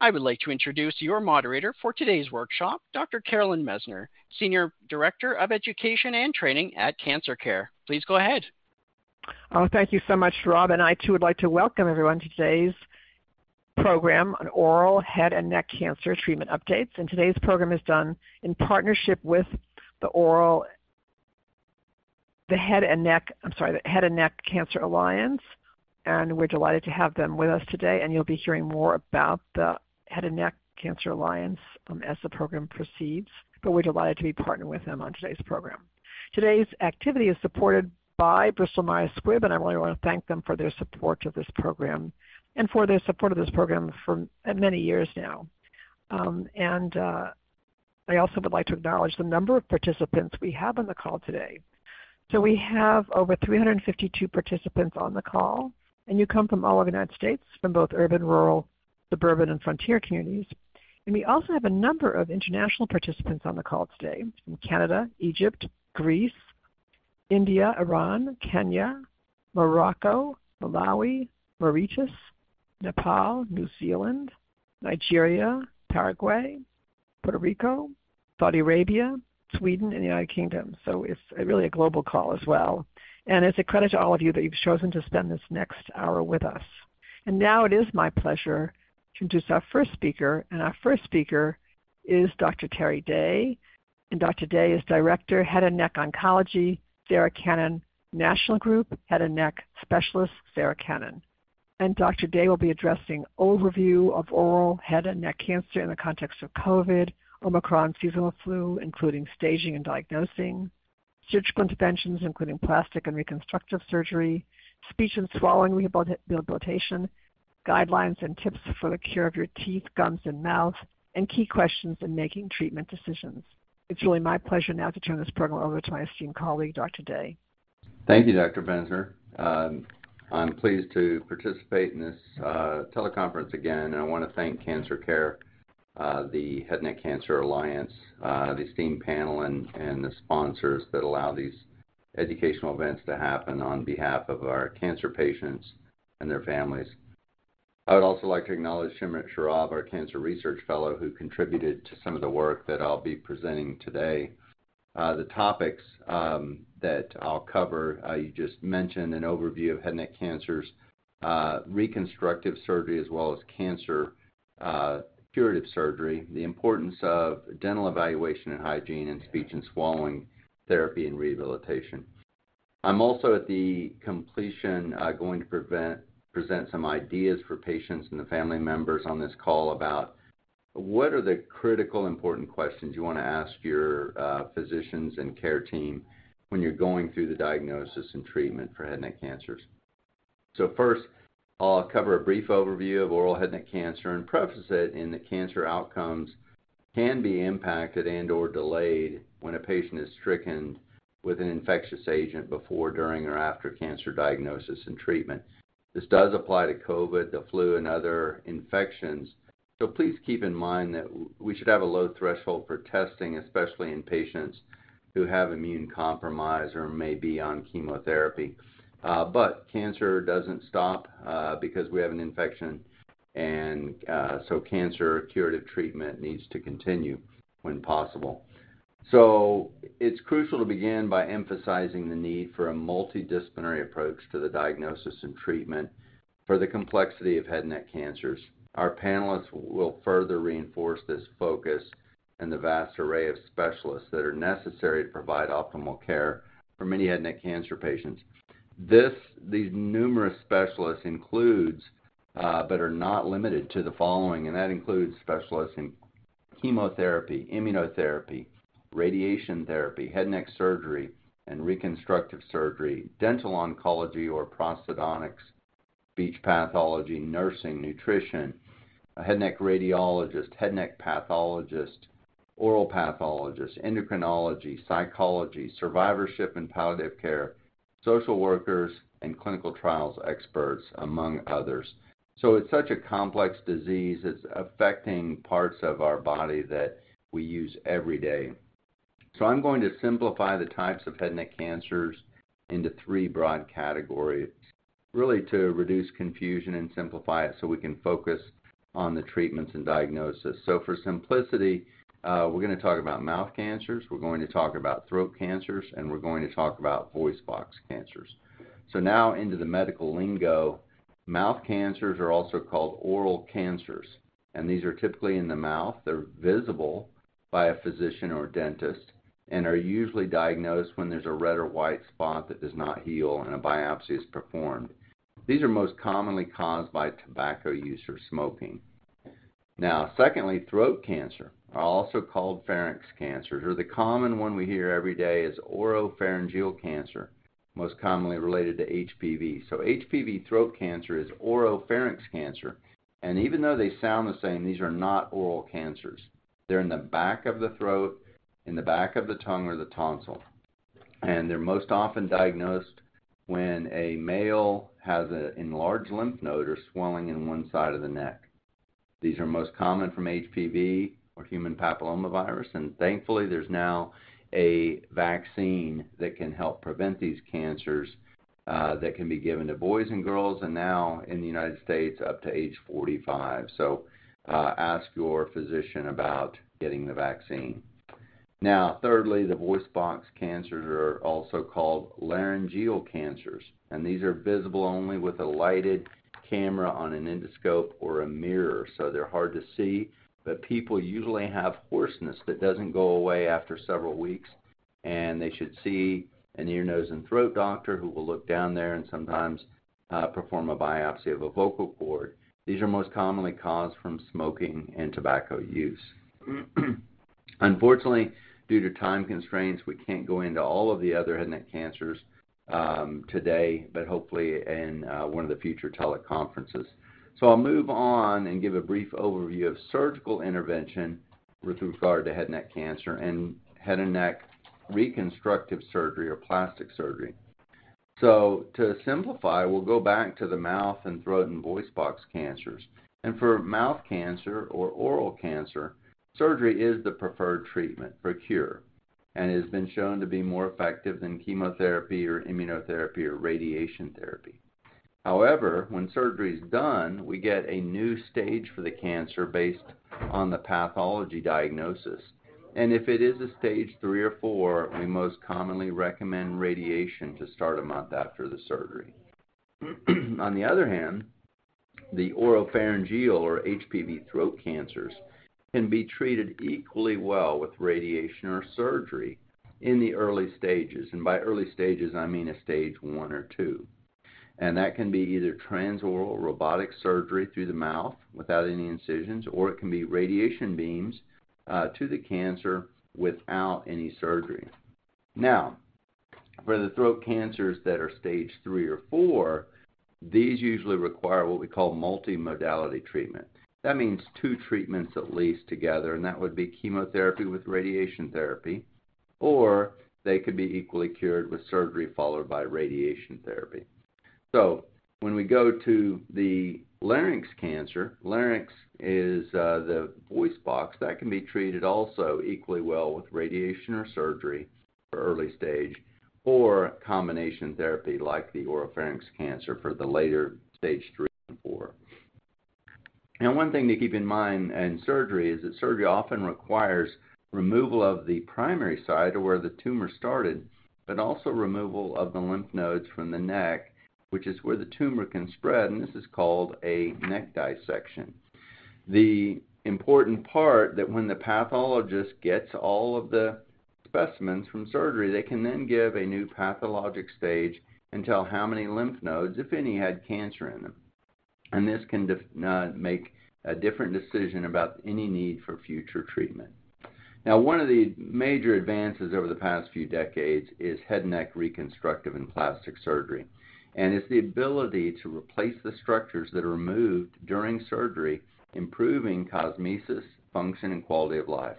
I would like to introduce your moderator for today's workshop, Dr. Carolyn Messner, Senior Director of Education and Training at Cancer Care. Please go ahead. Oh, thank you so much, Rob. And I too would like to welcome everyone to today's program on oral head and neck cancer treatment updates. And today's program is done in partnership with the oral, the head and neck, I'm sorry, the Head and Neck Cancer Alliance. And we're delighted to have them with us today. And you'll be hearing more about the Head and Neck Cancer Alliance um, as the program proceeds, but we're delighted to be partnering with them on today's program. Today's activity is supported by Bristol Myers Squibb, and I really want to thank them for their support of this program and for their support of this program for many years now. Um, and uh, I also would like to acknowledge the number of participants we have on the call today. So we have over 352 participants on the call, and you come from all over the United States, from both urban, rural, suburban, and frontier communities. And we also have a number of international participants on the call today from Canada, Egypt, Greece, India, Iran, Kenya, Morocco, Malawi, Mauritius, Nepal, New Zealand, Nigeria, Paraguay, Puerto Rico, Saudi Arabia, Sweden, and the United Kingdom. So it's really a global call as well. And it's a credit to all of you that you've chosen to spend this next hour with us. And now it is my pleasure to introduce our first speaker. And our first speaker is Dr. Terry Day. And Dr. Day is Director, Head and Neck Oncology, Sarah Cannon National Group, Head and Neck Specialist, Sarah Cannon. And Dr. Day will be addressing overview of oral head and neck cancer in the context of COVID, Omicron seasonal flu, including staging and diagnosing, surgical interventions, including plastic and reconstructive surgery, speech and swallowing rehabilitation, guidelines and tips for the cure of your teeth, gums, and mouth, and key questions in making treatment decisions. It's really my pleasure now to turn this program over to my esteemed colleague, Dr. Day. Thank you, Dr. Messner. Um, I'm pleased to participate in this uh, teleconference again, and I want to thank Cancer Care, the Head and Neck Cancer Alliance, uh, the esteemed panel, and, the sponsors that allow these educational events to happen on behalf of our cancer patients and their families. I would also like to acknowledge Shimrit Sharab, our Cancer Research Fellow, who contributed to some of the work that I'll be presenting today. Uh, the topics um, that I'll cover, uh, you just mentioned an overview of head and neck cancers, uh, reconstructive surgery, as well as cancer curative surgery, the importance of dental evaluation and hygiene, and speech and swallowing therapy and rehabilitation. I'm also at the completion going to present some ideas for patients and the family members on this call about what are the critical important questions you want to ask your uh, physicians and care team when you're going through the diagnosis and treatment for head and neck cancers. So first, I'll cover a brief overview of oral head and neck cancer and preface it in that cancer outcomes can be impacted and or delayed when a patient is stricken with an infectious agent before, during, or after cancer diagnosis and treatment. This does apply to COVID, the flu, and other infections. So please keep in mind that we should have a low threshold for testing, especially in patients who have immune compromise or may be on chemotherapy. Uh, but cancer doesn't stop uh, because we have an infection, and uh, so cancer curative treatment needs to continue when possible. So it's crucial to begin by emphasizing the need for a multidisciplinary approach to the diagnosis and treatment for the complexity of head and neck cancers. Our panelists will further reinforce this focus and the vast array of specialists that are necessary to provide optimal care for many head and neck cancer patients. This, these numerous specialists includes, uh, but are not limited to the following, and that includes specialists in chemotherapy, immunotherapy, radiation therapy, head and neck surgery, and reconstructive surgery, dental oncology or prosthodontics, speech pathology, nursing, nutrition, a head neck radiologist, head neck pathologist, oral pathologist, endocrinology, psychology, survivorship and palliative care, social workers, and clinical trials experts, among others. So it's such a complex disease. It's affecting parts of our body that we use every day. So I'm going to simplify the types of head and neck cancers into three broad categories, really to reduce confusion and simplify it so we can focus on the treatments and diagnosis. So for simplicity, uh, we're going to talk about mouth cancers, we're going to talk about throat cancers, and we're going to talk about voice box cancers. So now into the medical lingo, mouth cancers are also called oral cancers, and these are typically in the mouth. They're visible by a physician or dentist and are usually diagnosed when there's a red or white spot that does not heal and a biopsy is performed. These are most commonly caused by tobacco use or smoking. Now, secondly, throat cancer are also called pharynx cancers, or the common one we hear every day is oropharyngeal cancer, most commonly related to HPV. So HPV throat cancer is oropharynx cancer, and even though they sound the same, these are not oral cancers. They're in the back of the throat, in the back of the tongue or the tonsil, and they're most often diagnosed when a male has an enlarged lymph node or swelling in one side of the neck. These are most common from HPV or human papillomavirus, and thankfully there's now a vaccine that can help prevent these cancers uh, that can be given to boys and girls, and now in the United States up to age 45. So uh, ask your physician about getting the vaccine. Now, thirdly, the voice box cancers are also called laryngeal cancers, and these are visible only with a lighted camera on an endoscope or a mirror, so they're hard to see. But people usually have hoarseness that doesn't go away after several weeks, and they should see an ear, nose, and throat doctor who will look down there and sometimes uh, perform a biopsy of a vocal cord. These are most commonly caused from smoking and tobacco use. Unfortunately, due to time constraints, we can't go into all of the other head and neck cancers um, today, but hopefully in uh, one of the future teleconferences. So I'll move on and give a brief overview of surgical intervention with regard to head and neck cancer and head and neck reconstructive surgery or plastic surgery. So to simplify, we'll go back to the mouth and throat and voice box cancers. And for mouth cancer or oral cancer, surgery is the preferred treatment for cure and has been shown to be more effective than chemotherapy or immunotherapy or radiation therapy. However, when surgery is done, we get a new stage for the cancer based on the pathology diagnosis. And if it is a stage three or four, we most commonly recommend radiation to start a month after the surgery. on the other hand, the oropharyngeal or HPV throat cancers can be treated equally well with radiation or surgery in the early stages. And by early stages, I mean a stage one or two. And that can be either transoral robotic surgery through the mouth without any incisions, or it can be radiation beams uh, to the cancer without any surgery. Now, for the throat cancers that are stage three or four, these usually require what we call multimodality treatment. That means two treatments at least together, and that would be chemotherapy with radiation therapy, or they could be equally cured with surgery followed by radiation therapy. So, when we go to the larynx cancer, larynx is uh, the voice box that can be treated also equally well with radiation or surgery for early stage, or combination therapy like the oropharynx cancer for the later stage three and four. Now, one thing to keep in mind in surgery is that surgery often requires removal of the primary site or where the tumor started, but also removal of the lymph nodes from the neck, which is where the tumor can spread, and this is called a neck dissection. The important part that when the pathologist gets all of the specimens from surgery, they can then give a new pathologic stage and tell how many lymph nodes, if any, had cancer in them and this can def- uh, make a different decision about any need for future treatment. Now, one of the major advances over the past few decades is head and neck reconstructive and plastic surgery, and it's the ability to replace the structures that are removed during surgery, improving cosmesis, function, and quality of life.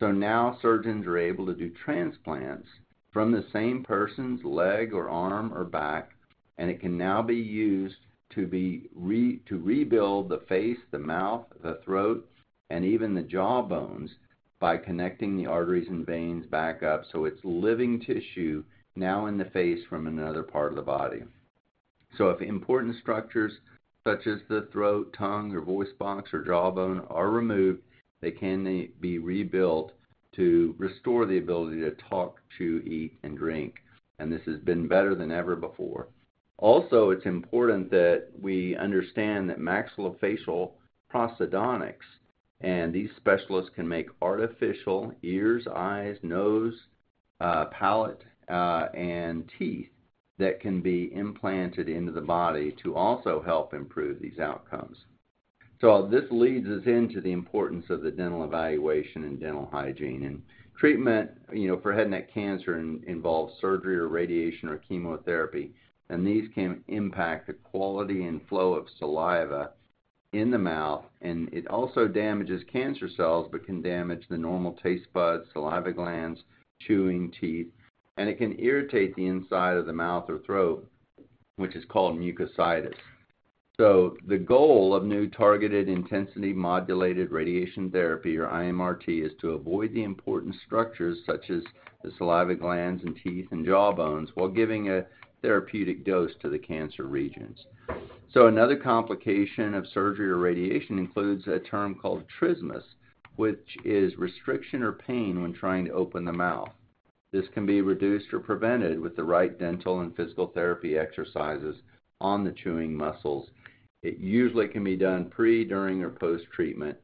So now surgeons are able to do transplants from the same person's leg or arm or back, and it can now be used to be to rebuild the face, the mouth, the throat, and even the jaw bones by connecting the arteries and veins back up, so it's living tissue now in the face from another part of the body. So if important structures such as the throat, tongue, or voice box or jawbone are removed, they can be rebuilt to restore the ability to talk, chew, eat, and drink, and this has been better than ever before. Also, it's important that we understand that maxillofacial prosthodontics, and these specialists can make artificial ears, eyes, nose, uh, palate, uh, and teeth that can be implanted into the body to also help improve these outcomes. So this leads us into the importance of the dental evaluation and dental hygiene. And treatment, you know, for head and neck cancer involves surgery or radiation or chemotherapy, and these can impact the quality and flow of saliva in the mouth, and it also damages cancer cells, but can damage the normal taste buds, saliva glands, chewing, teeth, and it can irritate the inside of the mouth or throat, which is called mucositis. So, the goal of new targeted intensity modulated radiation therapy, or IMRT, is to avoid the important structures such as the saliva glands and teeth and jaw bones while giving a therapeutic dose to the cancer regions. So, another complication of surgery or radiation includes a term called trismus, which is restriction or pain when trying to open the mouth. This can be reduced or prevented with the right dental and physical therapy exercises on the chewing muscles. It usually can be done pre, during, or post-treatment,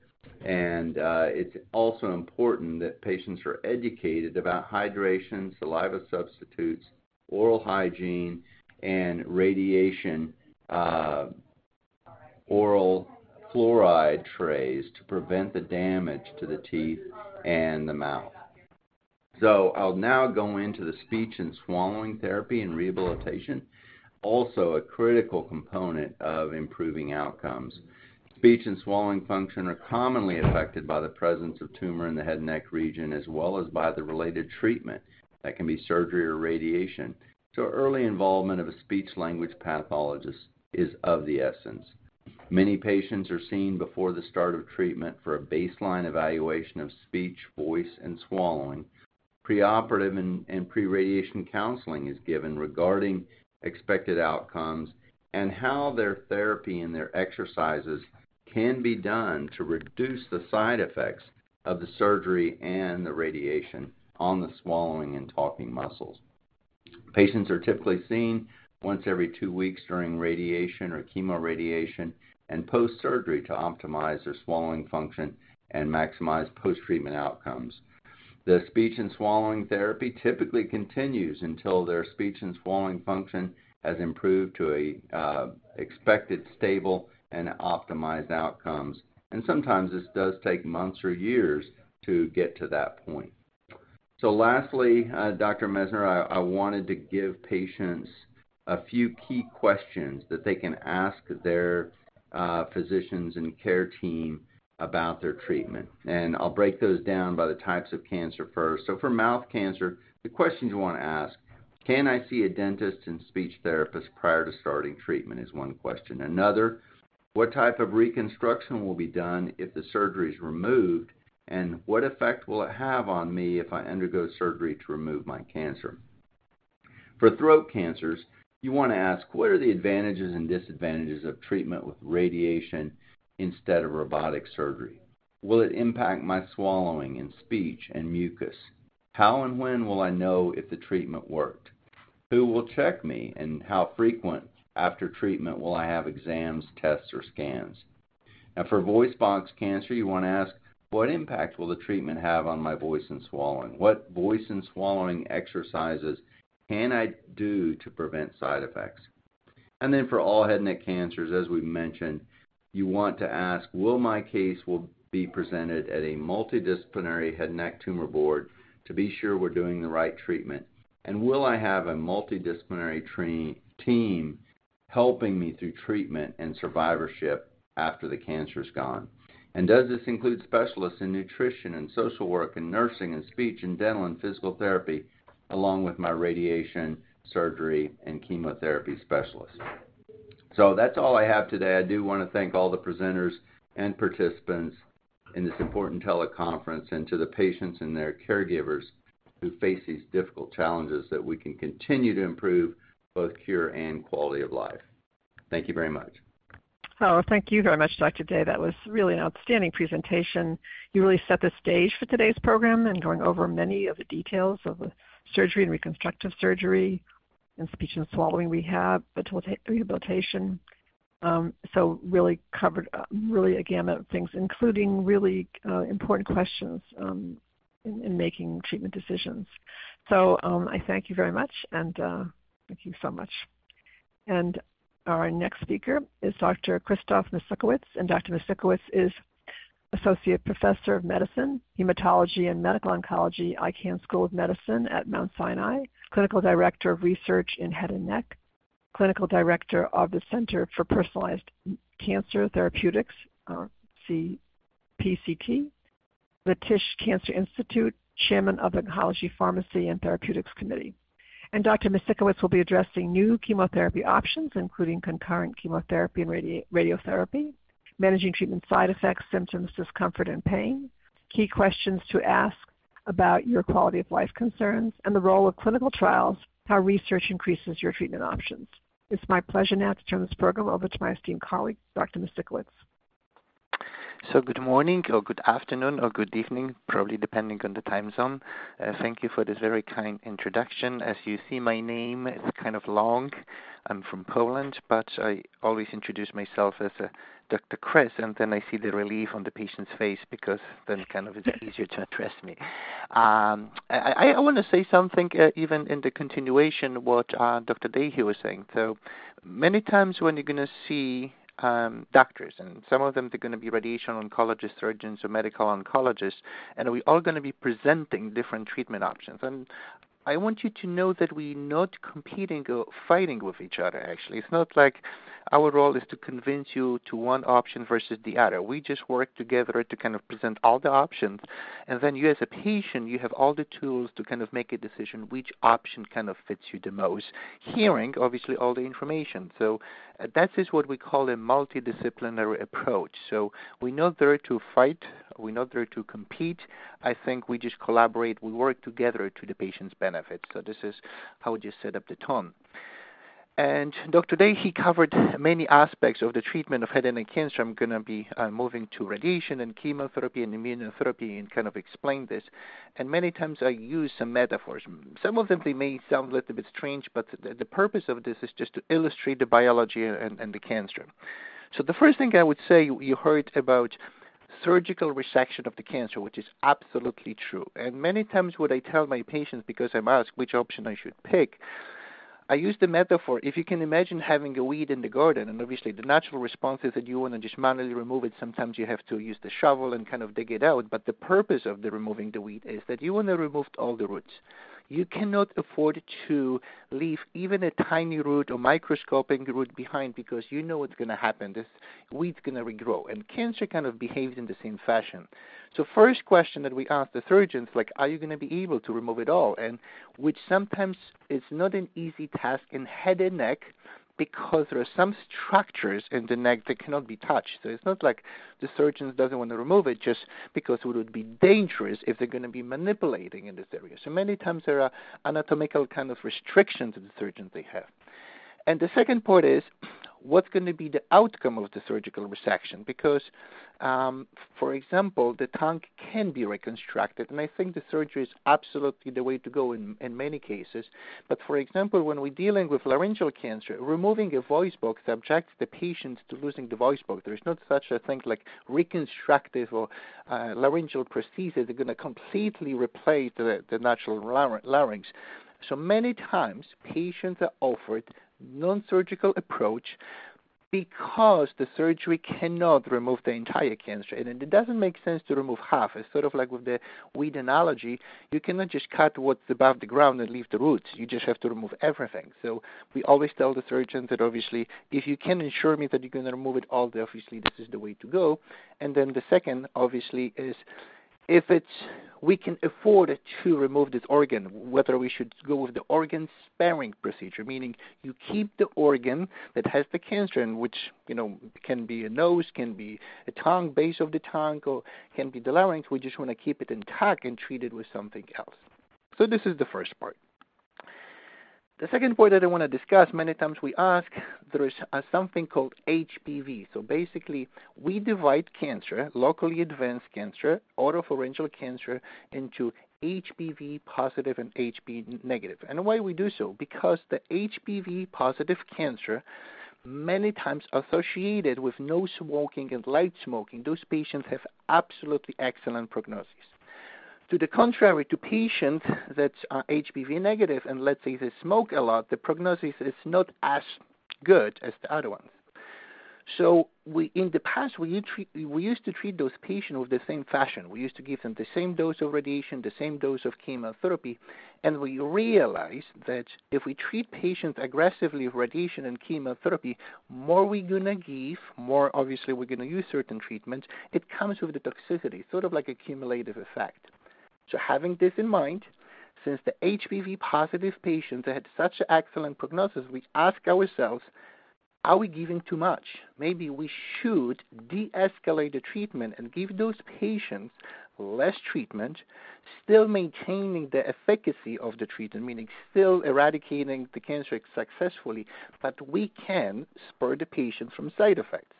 and uh, it's also important that patients are educated about hydration, saliva substitutes, oral hygiene, and radiation uh, oral fluoride trays to prevent the damage to the teeth and the mouth. I'll now go into the speech and swallowing therapy and rehabilitation, also a critical component of improving outcomes. Speech and swallowing function are commonly affected by the presence of tumor in the head and neck region, as well as by the related treatment. That can be surgery or radiation. So early involvement of a speech-language pathologist is of the essence. Many patients are seen before the start of treatment for a baseline evaluation of speech, voice, and swallowing. Preoperative and pre-radiation counseling is given regarding expected outcomes and how their therapy and their exercises can be done to reduce the side effects of the surgery and the radiation on the swallowing and talking muscles. Patients are typically seen once every two weeks during radiation or chemoradiation and post-surgery to optimize their swallowing function and maximize post-treatment outcomes. The speech and swallowing therapy typically continues until their speech and swallowing function has improved to a uh, expected stable and optimized outcomes. And sometimes this does take months or years to get to that point. So lastly, uh, Dr. Messner, I wanted to give patients a few key questions that they can ask their uh, physicians and care team about their treatment. And I'll break those down by the types of cancer first. So For mouth cancer, the questions you wanna ask, can I see a dentist and speech therapist prior to starting treatment, is one question. Another, what type of reconstruction will be done if the surgery is removed, and what effect will it have on me if I undergo surgery to remove my cancer? For throat cancers, you wanna ask, what are the advantages and disadvantages of treatment with radiation instead of robotic surgery? Will it impact my swallowing and speech and mucus? How and when will I know if the treatment worked? Who will check me, and how frequent after treatment will I have exams, tests, or scans? Now, for voice box cancer, you wanna ask, what impact will the treatment have on my voice and swallowing? What voice and swallowing exercises can I do to prevent side effects? And then for all head and neck cancers, as we mentioned, you want to ask, will my case will be presented at a multidisciplinary head and neck tumor board to be sure we're doing the right treatment? And will I have a multidisciplinary team helping me through treatment and survivorship after the cancer's gone? And does this include specialists in nutrition and social work and nursing and speech and dental and physical therapy, along with my radiation, surgery, and chemotherapy specialists? So that's all I have today. I do want to thank all the presenters and participants in this important teleconference and to the patients and their caregivers who face these difficult challenges that we can continue to improve both cure and quality of life. Thank you very much. Oh, thank you very much, Dr. Day. That was really an outstanding presentation. You really set the stage for today's program and going over many of the details of the surgery and reconstructive surgery and speech and swallowing rehab, rehabilitation. Um, so really covered uh, really a gamut of things, including really uh, important questions um, in, in, making treatment decisions. So um, I thank you very much, and uh, thank you so much. And our next speaker is Dr. Christoph Misiukiewicz, and Dr. Misiukiewicz is Associate Professor of Medicine, Hematology and Medical Oncology, Icahn School of Medicine at Mount Sinai, Clinical Director of Research in Head and Neck, Clinical Director of the Center for Personalized Cancer Therapeutics, uh, CPCT, the Tisch Cancer Institute, Chairman of the Oncology Pharmacy and Therapeutics Committee. And Dr. Misiukiewicz will be addressing new chemotherapy options, including concurrent chemotherapy and radi- radiotherapy, managing treatment side effects, symptoms, discomfort, and pain, key questions to ask about your quality of life concerns, and the role of clinical trials, how research increases your treatment options. It's my pleasure now to turn this program over to my esteemed colleague, Dr. Misiukiewicz. So good morning or good afternoon or good evening, probably depending on the time zone. Uh, thank you for this very kind introduction. As you see, my name is kind of long. I'm from Poland, but I always introduce myself as a Dr. Chris, and then I see the relief on the patient's face because then kind of it's easier to address me. Um, I, I want to say something uh, even in the continuation what uh, Dr. Day he was saying. So many times when you're going to see um, doctors, and some of them they're going to be radiation oncologists, surgeons, or medical oncologists, and we're all going to be presenting different treatment options. And I want you to know that we're not competing or fighting with each other. Actually, it's not like our role is to convince you to one option versus the other. We just work together to kind of present all the options, and then you as a patient, you have all the tools to kind of make a decision which option kind of fits you the most. Hearing, obviously, all the information. So that is what we call a multidisciplinary approach. So we're not there to fight, we're not there to compete. I think we just collaborate, we work together to the patient's benefit. So this is how we just set up the tone. And Dr. Day, he covered many aspects of the treatment of head and neck cancer. I'm going to be uh, moving to radiation and chemotherapy and immunotherapy and kind of explain this. And many times I use some metaphors. Some of them they may sound a little bit strange, but the, the purpose of this is just to illustrate the biology and, and the cancer. So the first thing I would say, you heard about surgical resection of the cancer, which is absolutely true. And many times what I tell my patients, because I'm asked which option I should pick, I use the metaphor. If you can imagine having a weed in the garden, and obviously the natural response is that you want to just manually remove it. Sometimes you have to use the shovel and kind of dig it out. But the purpose of the removing the weed is that you want to remove all the roots. You cannot afford to leave even a tiny root or microscopic root behind because you know what's going to happen. This weed's going to regrow. And cancer kind of behaves in the same fashion. So first question that we ask the surgeons, like, are you going to be able to remove it all? And which sometimes is not an easy task in head and neck because there are some structures in the neck that cannot be touched. So it's not like the surgeon doesn't want to remove it just because it would be dangerous if they're going to be manipulating in this area. So many times there are anatomical kind of restrictions that the surgeons they have. And the second part is what's going to be the outcome of the surgical resection? Because um, for example the tongue can be reconstructed and i think the surgery is absolutely the way to go in, in many cases. But for example when we're dealing with laryngeal cancer removing a voice box subjects the patient to losing the voice box there's not such a thing like reconstructive or uh, laryngeal prosthesis they're going to completely replace the, the natural larynx. So many times patients are offered non-surgical approach because the surgery cannot remove the entire cancer. And it doesn't make sense to remove half. It's sort of like with the weed analogy. You cannot just cut what's above the ground and leave the roots. You just have to remove everything. So we always tell the surgeons that obviously, if you can ensure me that you're going to remove it all, obviously this is the way to go. And then the second, obviously, is if it's we can afford to remove this organ, whether we should go with the organ sparing procedure, meaning you keep the organ that has the cancer, and which you know can be a nose, can be a tongue, base of the tongue, or can be the larynx. We just want to keep it intact and treat it with something else. So this is the first part. The second point that I want to discuss, many times we ask, there is something called HPV. So basically, we divide cancer, locally advanced cancer, oropharyngeal cancer, into HPV positive and HPV negative. And why we do so? Because the HPV positive cancer many times associated with no smoking and light smoking, those patients have absolutely excellent prognosis. To the contrary, to patients that are HPV negative and let's say they smoke a lot, the prognosis is not as good as the other ones. So we, in the past, we, we used to treat those patients with the same fashion. We used to give them the same dose of radiation, the same dose of chemotherapy, and we realized that if we treat patients aggressively with radiation and chemotherapy, more we're gonna give, more obviously we're gonna use certain treatments. It comes with the toxicity, sort of like a cumulative effect. So having this in mind, since the HPV positive patients had such an excellent prognosis, we ask ourselves, are we giving too much? Maybe we should de-escalate the treatment and give those patients less treatment, still maintaining the efficacy of the treatment, meaning still eradicating the cancer successfully, but we can spur the patient from side effects.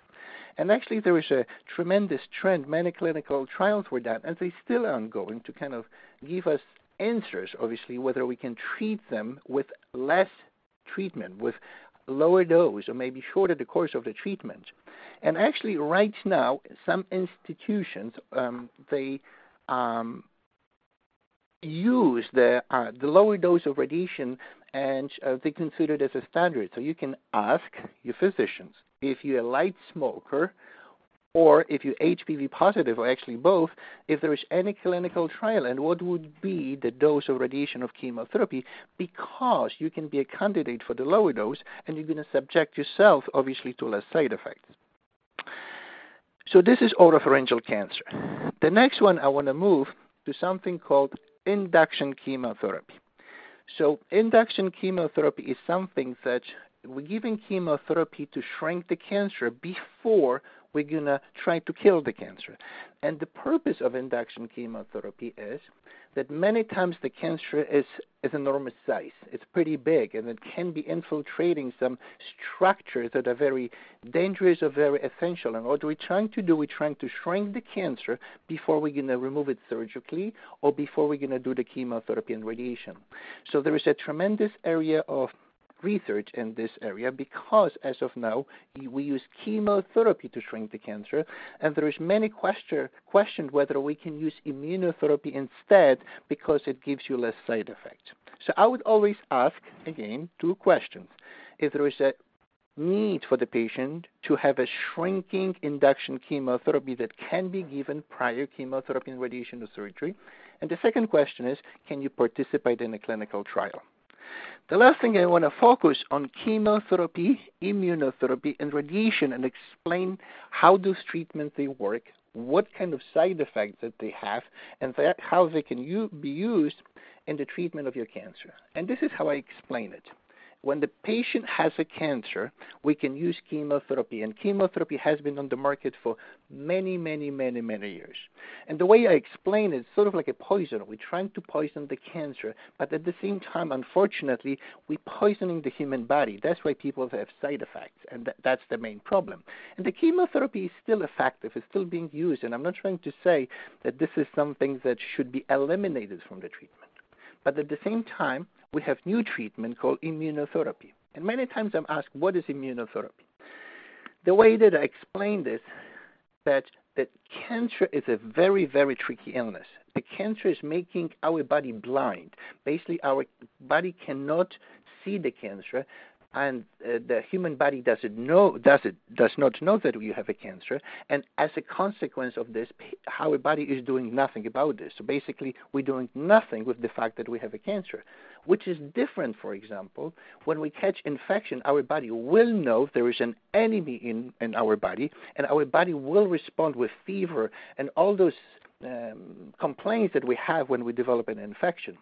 And actually, there is a tremendous trend. Many clinical trials were done, and they still are ongoing to kind of give us answers, obviously, whether we can treat them with less treatment, with lower dose, or maybe shorter the course of the treatment. And actually, right now, some institutions um, they um, use the uh, the lower dose of radiation, and uh, they consider it as a standard. So you can ask your physicians if you're a light smoker or if you're HPV positive, or actually both, if there is any clinical trial, and what would be the dose of radiation of chemotherapy, because you can be a candidate for the lower dose, and you're going to subject yourself, obviously, to less side effects. So this is oropharyngeal cancer. The next one, I want to move to something called induction chemotherapy. So induction chemotherapy is something that we're giving chemotherapy to shrink the cancer before we're going to try to kill the cancer. And the purpose of induction chemotherapy is that many times the cancer is, is enormous size. It's pretty big, and it can be infiltrating some structures that are very dangerous or very essential. And what we're trying to do, we're trying to shrink the cancer before we're going to remove it surgically or before we're going to do the chemotherapy and radiation. So there is a tremendous area of research in this area because as of now we use chemotherapy to shrink the cancer and there is many question questioned whether we can use immunotherapy instead because it gives you less side effects. So I would always ask again two questions. If there is a need for the patient to have a shrinking induction chemotherapy that can be given prior chemotherapy and radiation or surgery. And the second question is, can you participate in a clinical trial? The last thing I want to focus on chemotherapy, immunotherapy, and radiation and explain how those treatments they work, what kind of side effects that they have, and that, how they can u- be used in the treatment of your cancer. And this is how I explain it when the patient has a cancer, we can use chemotherapy, and chemotherapy has been on the market for many, many, many, many years. And the way I explain it, it's sort of like a poison. We're trying to poison the cancer, but at the same time, unfortunately, we're poisoning the human body. That's why people have side effects, and that, that's the main problem. And the chemotherapy is still effective, it's still being used, and I'm not trying to say that this is something that should be eliminated from the treatment. But at the same time, we have new treatment called immunotherapy. And many times I'm asked, what is immunotherapy? The way that I explain this, that that cancer is a very, very tricky illness. The cancer is making our body blind. Basically, our body cannot see the cancer and uh, the human body doesn't know does it does not know that you have a cancer and as a consequence of this our body is doing nothing about this. So basically we're doing nothing with the fact that we have a cancer which is different for example when we catch infection our body will know there is an enemy in in our body and our body will respond with fever and all those um, complaints that we have when we develop an infection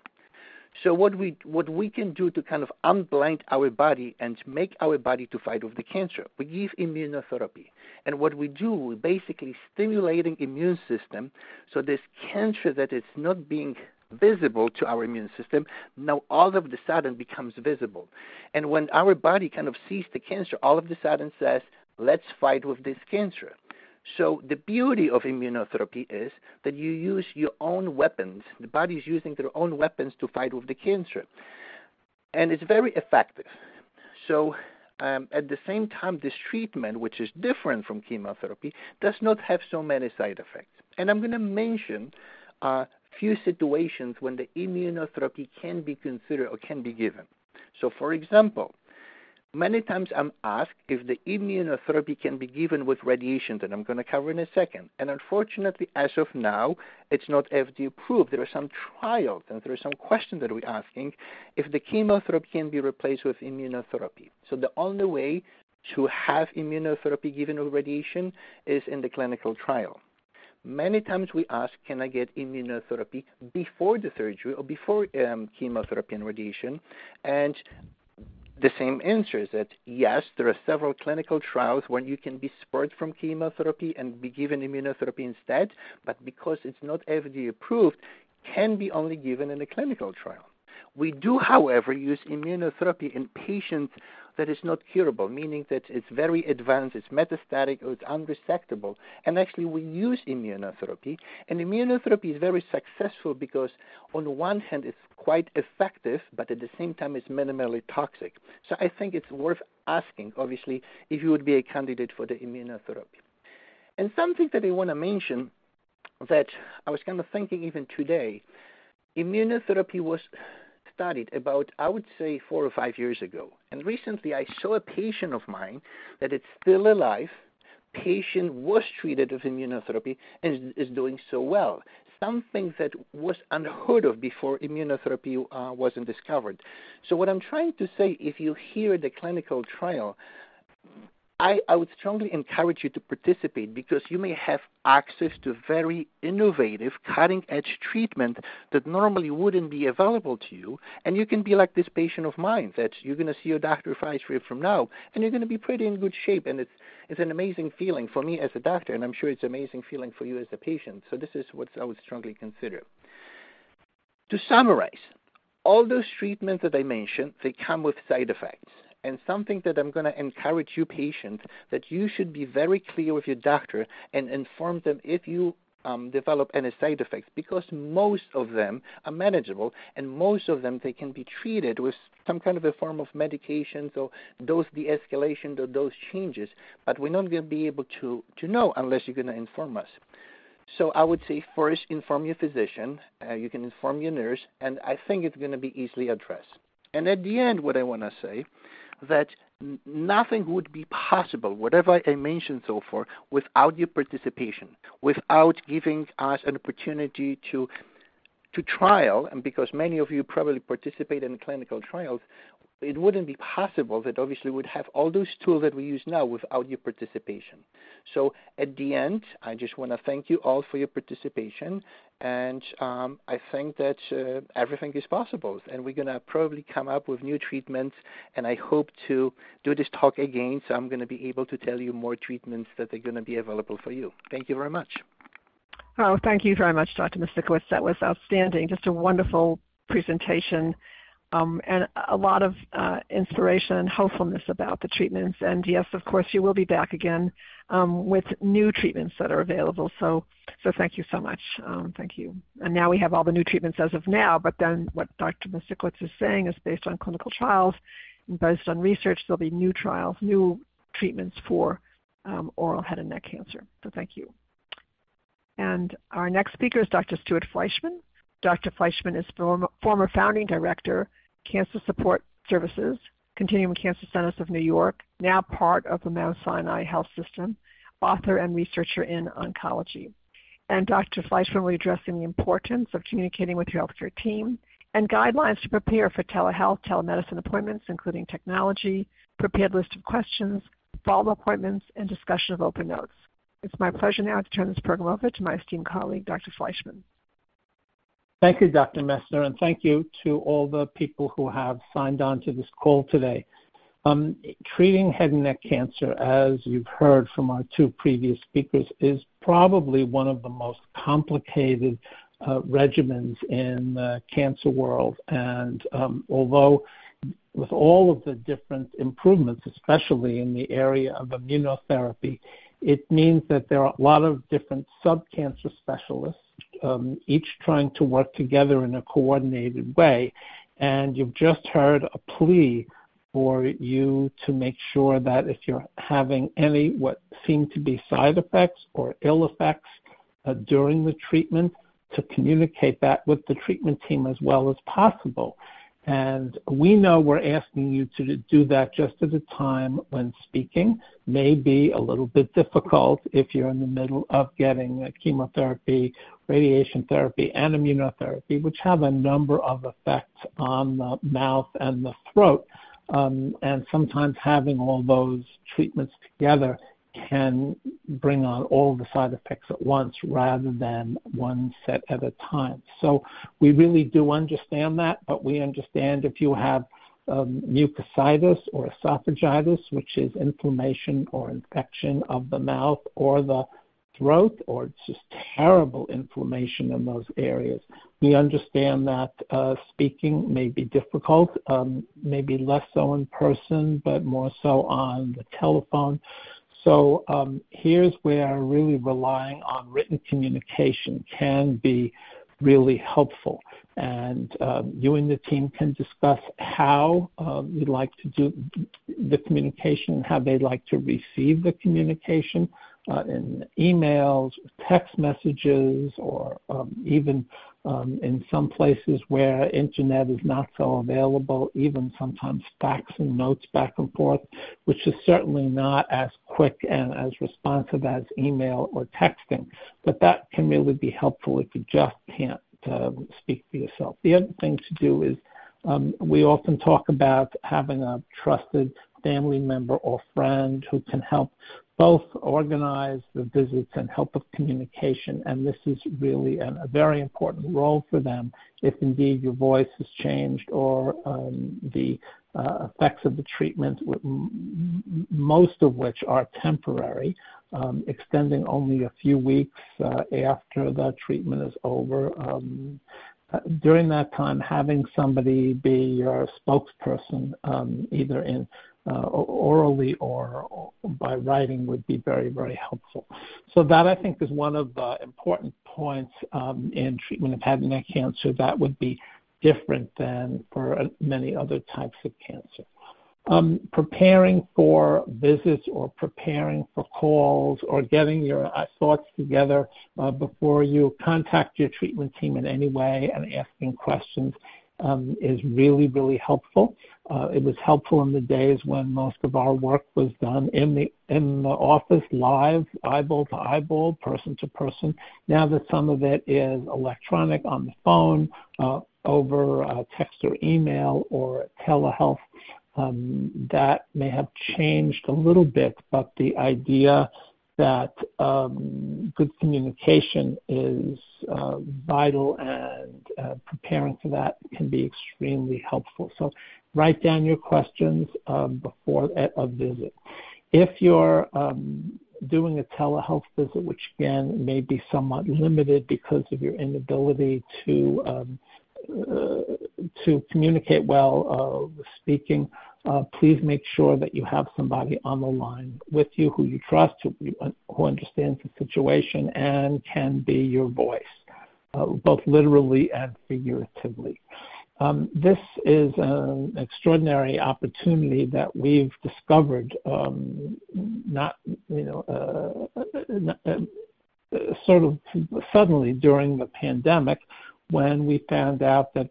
so what we what we can do to kind of unblind our body and make our body to fight with the cancer, we give immunotherapy. And what we do, we basically stimulating immune system so this cancer that is not being visible to our immune system now all of the sudden becomes visible. And when our body kind of sees the cancer, all of the sudden says, let's fight with this cancer. So the beauty of immunotherapy is that you use your own weapons. The body is using their own weapons to fight with the cancer, and it's very effective. So um, at the same time, this treatment, which is different from chemotherapy, does not have so many side effects. And I'm going to mention a few situations when the immunotherapy can be considered or can be given. So, for example, Many times I'm asked if the immunotherapy can be given with radiation that I'm going to cover in a second. And unfortunately, as of now, it's not FDA approved. There are some trials and there are some questions that we're asking if the chemotherapy can be replaced with immunotherapy. So the only way to have immunotherapy given with radiation is in the clinical trial. Many times we ask, can I get immunotherapy before the surgery or before um, chemotherapy and radiation? And the same answer is that yes, there are several clinical trials where you can be spared from chemotherapy and be given immunotherapy instead, but because it's not FDA approved, can be only given in a clinical trial. We do, however, use immunotherapy in patients that is not curable, meaning that it's very advanced, it's metastatic, or it's unresectable. And actually, we use immunotherapy. And immunotherapy is very successful because, on one hand, it's quite effective, but at the same time, it's minimally toxic. So I think it's worth asking, obviously, if you would be a candidate for the immunotherapy. And something that I want to mention that I was kind of thinking even today immunotherapy was studied about, I would say, four or five years ago. And recently I saw a patient of mine that is still alive. Patient was treated with immunotherapy and is doing so well. Something that was unheard of before immunotherapy uh, wasn't discovered. So, what I'm trying to say, if you hear the clinical trial, I, I would strongly encourage you to participate because you may have access to very innovative, cutting edge treatment that normally wouldn't be available to you. And you can be like this patient of mine that you're going to see your doctor five years from now, and you're going to be pretty in good shape. And it's, it's an amazing feeling for me as a doctor, and I'm sure it's an amazing feeling for you as a patient. So this is what I would strongly consider. To summarize, all those treatments that I mentioned, they come with side effects and something that I'm going to encourage you patients that you should be very clear with your doctor and inform them if you um, develop any side effects because most of them are manageable and most of them they can be treated with some kind of a form of medication so dose de-escalation or dose changes but we're not going to be able to, to know unless you're going to inform us so I would say first inform your physician, uh, you can inform your nurse, and I think it's going to be easily addressed. And at the end, what I want to say that nothing would be possible, whatever I mentioned so far, without your participation, without giving us an opportunity to to trial, and because many of you probably participate in clinical trials, it wouldn't be possible that obviously we'd have all those tools that we use now without your participation. So at the end, I just want to thank you all for your participation, and um, I think that uh, everything is possible, and we're going to probably come up with new treatments, and I hope to do this talk again, so I'm going to be able to tell you more treatments that are going to be available for you. Thank you very much. Oh, thank you very much, Dr. Misiukiewicz. That was outstanding. Just a wonderful presentation um, and a lot of uh, inspiration and hopefulness about the treatments. And yes, of course, you will be back again um, with new treatments that are available. So, so thank you so much. Um, thank you. And now we have all the new treatments as of now. But then what Dr. Misiukiewicz is saying is based on clinical trials and based on research. There'll be new trials, new treatments for um, oral head and neck cancer. So thank you. And our next speaker is Dr. Stewart Fleishman. Dr. Fleishman is former founding director Cancer Support Services, Continuum Cancer Centers of New York, now part of the Mount Sinai Health System, author and researcher in oncology. And Dr. Fleishman will be addressing the importance of communicating with your healthcare team and guidelines to prepare for telehealth, telemedicine appointments, including technology, prepared list of questions, follow-up appointments, and discussion of open notes. It's my pleasure now to turn this program over to my esteemed colleague, Dr. Fleishman. Thank you, Dr. Messner, and thank you to all the people who have signed on to this call today. Um, treating head and neck cancer, as you've heard from our two previous speakers, is probably one of the most complicated uh, regimens in the cancer world. And um, although with all of the different improvements, especially in the area of immunotherapy, it means that there are a lot of different sub-cancer specialists, each trying to work together in a coordinated way. And you've just heard a plea for you to make sure that if you're having any what seem to be side effects or ill effects uh, during the treatment, to communicate that with the treatment team as well as possible. And we know we're asking you to do that just at a time when speaking may be a little bit difficult if you're in the middle of getting chemotherapy, radiation therapy, and immunotherapy, which have a number of effects on the mouth and the throat. Um, and sometimes having all those treatments together can bring on all the side effects at once rather than one set at a time. So we really do understand that, but we understand if you have um, mucositis or esophagitis, which is inflammation or infection of the mouth or the throat, or it's just terrible inflammation in those areas. We understand that uh, speaking may be difficult, um, maybe less so in person, but more so on the telephone. So um, here's where really relying on written communication can be really helpful. And um, you and the team can discuss how um, you'd like to do the communication how they'd like to receive the communication uh, in emails, text messages, or even um, in some places where internet is not so available, even sometimes fax and notes back and forth, which is certainly not as quick and as responsive as email or texting. But that can really be helpful if you just can't uh, speak for yourself. The other thing to do is um, we often talk about having a trusted family member or friend who can help both organize the visits and help with communication. And this is really an, a very important role for them if indeed your voice has changed or um, the uh, effects of the treatment, most of which are temporary, um, extending only a few weeks uh, after the treatment is over. Um, uh, during that time, having somebody be your spokesperson, um, either in orally or by writing would be very, very helpful. So that I think is one of the important points um, in treatment of head and neck cancer that would be different than for uh, many other types of cancer. Um, preparing for visits or preparing for calls or getting your uh, thoughts together uh, before you contact your treatment team in any way and asking questions um, is really, really helpful. Uh, it was helpful in the days when most of our work was done in the in the office, live, eyeball to eyeball, person to person. Now that some of it is electronic on the phone, uh, over uh, text or email or telehealth, um, that may have changed a little bit, but the idea that um, good communication is uh, vital and uh, preparing for that can be extremely helpful. So write down your questions um, before a visit. If you're um, doing a telehealth visit, which again may be somewhat limited because of your inability to um, uh, to communicate well uh, with speaking, please make sure that you have somebody on the line with you who you trust, who, who understands the situation, and can be your voice, uh, both literally and figuratively. Um, this is an extraordinary opportunity that we've discovered, um, not you know, uh, uh, uh sort of suddenly during the pandemic, when we found out that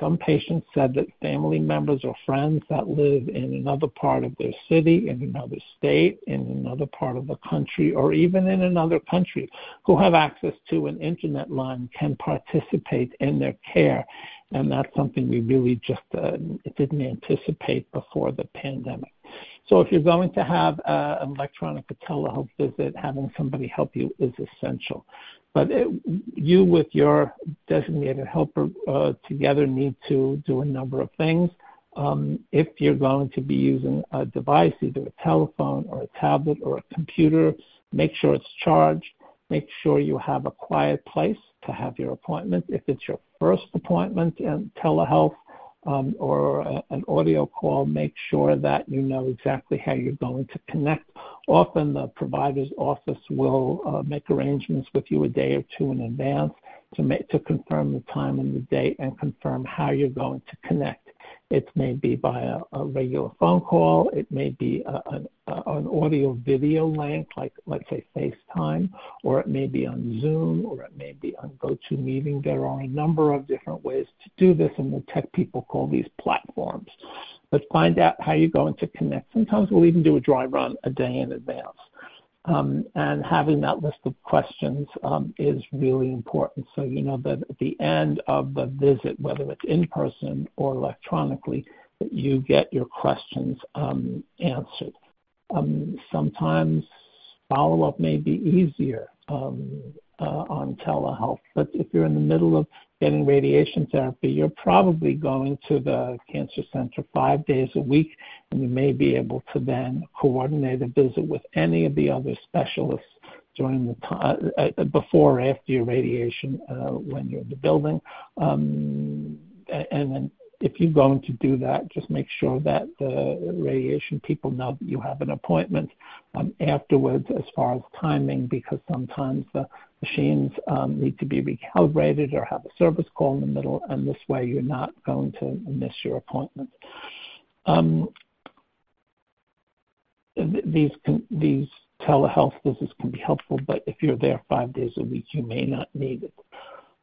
some patients said that family members or friends that live in another part of their city, in another state, in another part of the country, or even in another country who have access to an internet line can participate in their care. And that's something we really just uh, didn't anticipate before the pandemic. So if you're going to have uh, an electronic telehealth visit, having somebody help you is essential. But it, you, with your designated helper, uh, together need to do a number of things. Um, if you're going to be using a device, either a telephone or a tablet or a computer, make sure it's charged. Make sure you have a quiet place to have your appointment. If it's your first appointment in telehealth, um, or a, an audio call, make sure that you know exactly how you're going to connect. Often the provider's office will uh, make arrangements with you a day or two in advance to, confirm the time and the date and confirm how you're going to connect. It may be by a, regular phone call. It may be an audio video link, like let's say FaceTime, or it may be on Zoom, or it may be on GoToMeeting. There are a number of different ways to do this, and the tech people call these platforms. But find out how you're going to connect. Sometimes we'll even do a dry run a day in advance. Um, and having that list of questions um, is really important. So you know that at the end of the visit, whether it's in person or electronically, that you get your questions um, answered. Um, sometimes follow-up may be easier um, on telehealth, but if you're in the middle of getting radiation therapy, you're probably going to the cancer center five days a week, and you may be able to then coordinate a visit with any of the other specialists during the time uh, uh, before or after your radiation uh, when you're in the building. Um, and then if you're going to do that, just make sure that the radiation people know that you have an appointment um, afterwards as far as timing, because sometimes the machines um, need to be recalibrated or have a service call in the middle, and this way you're not going to miss your appointment. Um, these can, these telehealth visits can be helpful, but if you're there five days a week, you may not need it.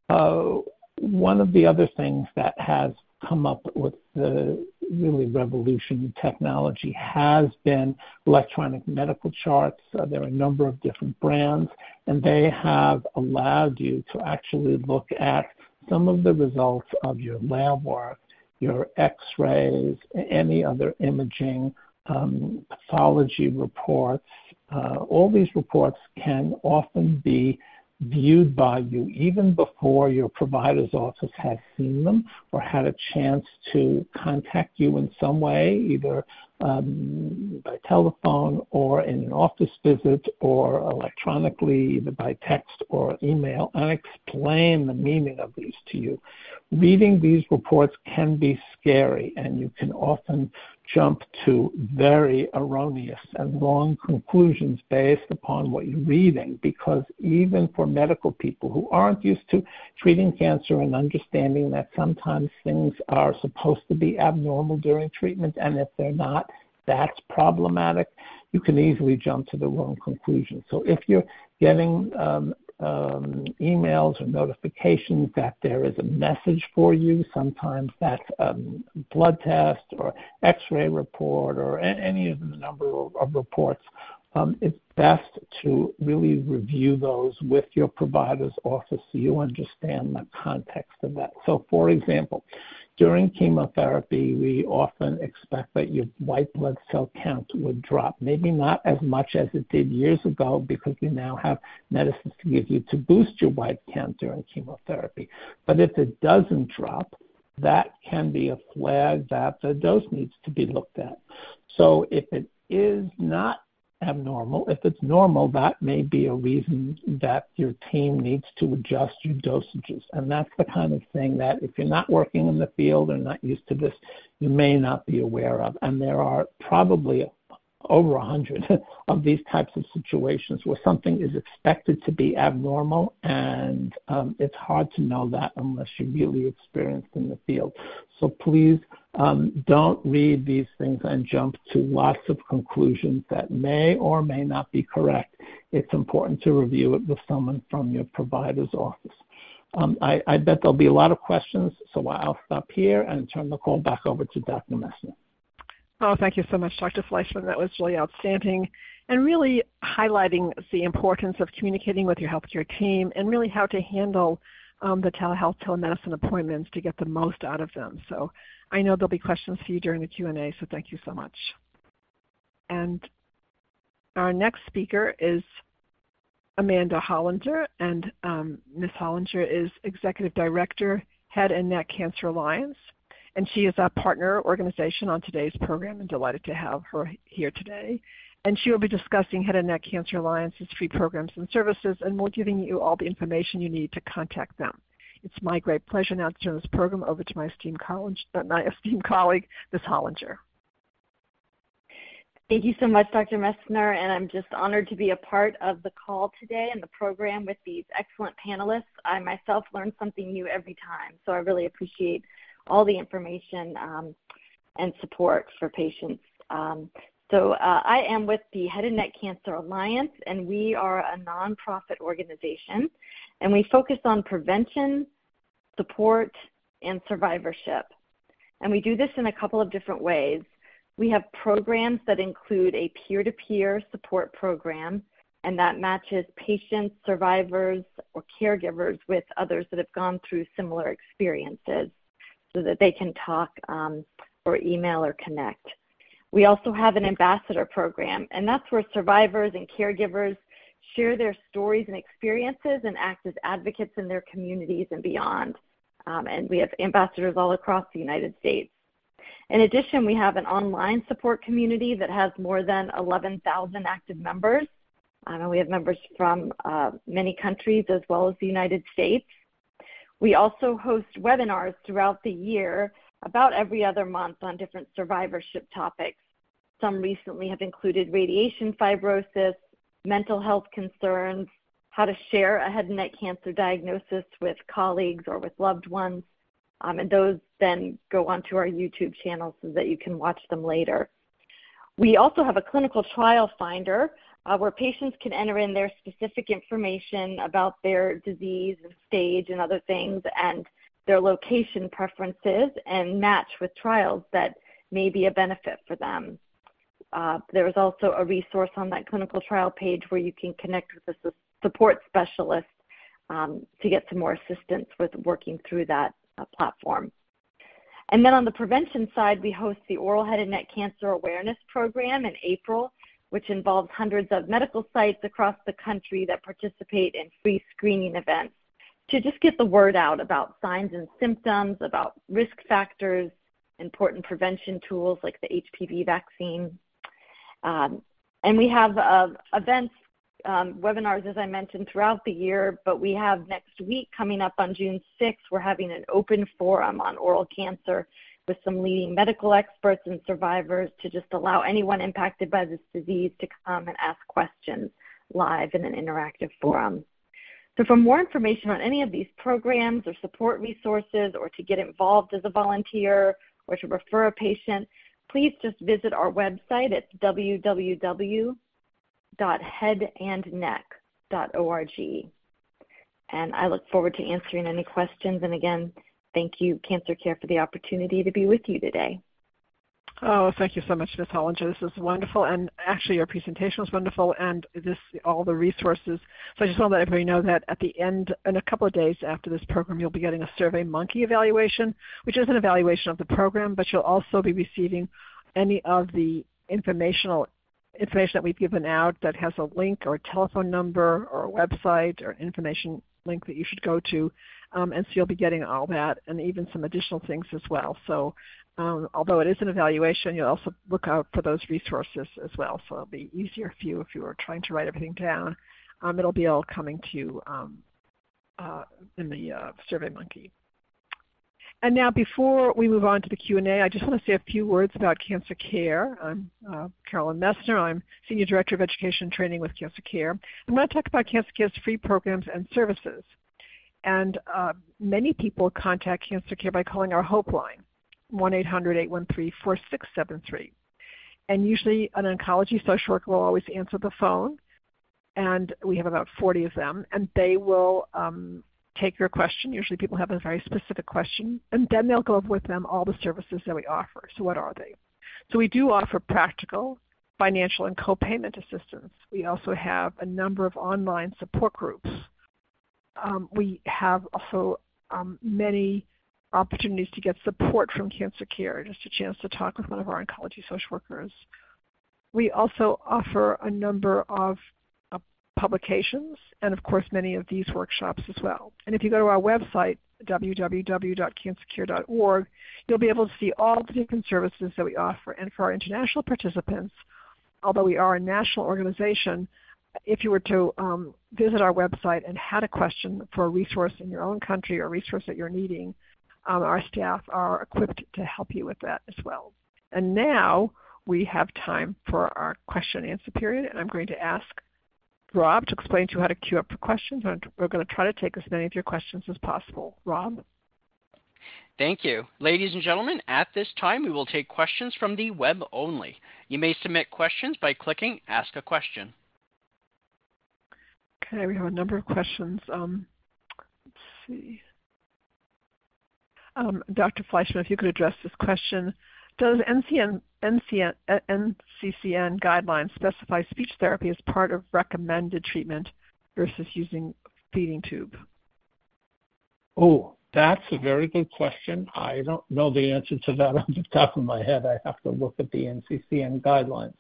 Uh, one of the other things that has come up with the really revolution in technology has been electronic medical charts. Uh, there are a number of different brands, and they have allowed you to actually look at some of the results of your lab work, your x-rays, any other imaging, um, pathology reports. Uh, all these reports can often be viewed by you even before your provider's office has seen them or had a chance to contact you in some way, either um, by telephone or in an office visit or electronically, either by text or email, and explain the meaning of these to you. Reading these reports can be scary, and you can often jump to very erroneous and wrong conclusions based upon what you're reading because even for medical people who aren't used to treating cancer and understanding that sometimes things are supposed to be abnormal during treatment and if they're not, that's problematic, you can easily jump to the wrong conclusion. So if you're getting um, um, emails or notifications that there is a message for you. Sometimes that's um, blood test or X-ray report or any of the number of, of reports. Um, it's best to really review those with your provider's office so you understand the context of that. So, for example, during chemotherapy, we often expect that your white blood cell count would drop. Maybe not as much as it did years ago because we now have medicines to give you to boost your white count during chemotherapy. But if it doesn't drop, that can be a flag that the dose needs to be looked at. So if it is not abnormal. If it's normal, that may be a reason that your team needs to adjust your dosages. And that's the kind of thing that if you're not working in the field or not used to this, you may not be aware of. And there are probably over a hundred of these types of situations where something is expected to be abnormal, and um, it's hard to know that unless you're really experienced in the field. So please um, don't read these things and jump to lots of conclusions that may or may not be correct. It's important to review it with someone from your provider's office. Um, I, I, bet there'll be a lot of questions, so I'll stop here and turn the call back over to Dr. Messner. Oh, thank you so much, Dr. Fleishman. That was really outstanding and really highlighting the importance of communicating with your healthcare team and really how to handle um, the telehealth telemedicine appointments to get the most out of them. So I know there'll be questions for you during the Q&A, so thank you so much. And our next speaker is Amanda Hollinger, and um, Ms. Hollinger is Executive Director, Head and Neck Cancer Alliance, and she is a partner organization on today's program and delighted to have her here today. And she will be discussing Head and Neck Cancer Alliance's free programs and services, and we're giving you all the information you need to contact them. It's my great pleasure now to turn this program over to my esteemed, college, uh, my esteemed colleague, Ms. Hollinger. Thank you so much, Dr. Messner, and I'm just honored to be a part of the call today and the program with these excellent panelists. I myself learn something new every time, so I really appreciate all the information um, and support for patients. Um, so uh, I am with the Head and Neck Cancer Alliance, and we are a nonprofit organization, and we focus on prevention, support, and survivorship. And we do this in a couple of different ways. We have programs that include a peer-to-peer support program, and that matches patients, survivors, or caregivers with others that have gone through similar experiences so that they can talk um, or email or connect. We also have an ambassador program, and that's where survivors and caregivers share their stories and experiences and act as advocates in their communities and beyond. Um, and we have ambassadors all across the United States. In addition, we have an online support community that has more than 11,000 active members. Um, and we have members from uh, many countries as well as the United States. We also host webinars throughout the year, about every other month, on different survivorship topics. Some recently have included radiation fibrosis, mental health concerns, how to share a head and neck cancer diagnosis with colleagues or with loved ones. Um, and those then go onto our YouTube channel so that you can watch them later. We also have a clinical trial finder uh, where patients can enter in their specific information about their disease and stage and other things and their location preferences and match with trials that may be a benefit for them. Uh, there is also a resource on that clinical trial page where you can connect with a support specialist um, to get some more assistance with working through that uh, platform. And then on the prevention side, we host the Oral Head and Neck Cancer Awareness Program in April, which involves hundreds of medical sites across the country that participate in free screening events to just get the word out about signs and symptoms, about risk factors, important prevention tools like the HPV vaccine, um, and we have uh, events, um, webinars, as I mentioned, throughout the year, but we have next week coming up on June 6th, we're having an open forum on oral cancer with some leading medical experts and survivors to just allow anyone impacted by this disease to come and ask questions live in an interactive forum. So for more information on any of these programs or support resources or to get involved as a volunteer or to refer a patient, please just visit our website. at www.headandneck.org. And I look forward to answering any questions. And again, thank you, Cancer Care, for the opportunity to be with you today. Oh, thank you so much, Ms. Hollinger. This is wonderful, and actually your presentation was wonderful, and this all the resources. So I just want to let everybody know that at the end, in a couple of days after this program, you'll be getting a Survey Monkey evaluation, which is an evaluation of the program, but you'll also be receiving any of the informational information that we've given out that has a link or a telephone number or a website or information link that you should go to. Um, and so you'll be getting all that and even some additional things as well. So um, although it is an evaluation, you'll also look out for those resources as well. So it'll be easier for you if you were trying to write everything down. Um, it'll be all coming to you um, uh, in the uh, SurveyMonkey. And now before we move on to the Q&A, I just want to say a few words about Cancer Care. I'm uh, Carolyn Messner. I'm Senior Director of Education and Training with Cancer Care. I'm going to talk about Cancer Care's free programs and services. And uh, many people contact Cancer Care by calling our Hope line. 1-800-813-4673. And usually an oncology social worker will always answer the phone, and we have about 40 of them, and they will um, take your question. Usually people have a very specific question, and then they'll go with them all the services that we offer. So what are they? So we do offer practical, financial, and co-payment assistance. We also have a number of online support groups. Um, we have also um, many opportunities to get support from Cancer Care, just a chance to talk with one of our oncology social workers. We also offer a number of uh, publications and of course many of these workshops as well. And if you go to our website, www.cancercare.org, you'll be able to see all the different services that we offer. And for our international participants, although we are a national organization, if you were to um, visit our website and had a question for a resource in your own country or a resource that you're needing, um, our staff are equipped to help you with that as well. And now we have time for our question and answer period, and I'm going to ask Rob to explain to you how to queue up for questions. And we're going to try to take as many of your questions as possible. Rob? Thank you. Ladies and gentlemen, at this time we will take questions from the web only. You may submit questions by clicking Ask a Question. Okay, we have a number of questions. Um, let's see. Um, Dr. Fleishman, if you could address this question. Does NCN, NCN, NCCN guidelines specify speech therapy as part of recommended treatment versus using feeding tube? Oh, that's a very good question. I don't know the answer to that on the top of my head. I have to look at the NCCN guidelines.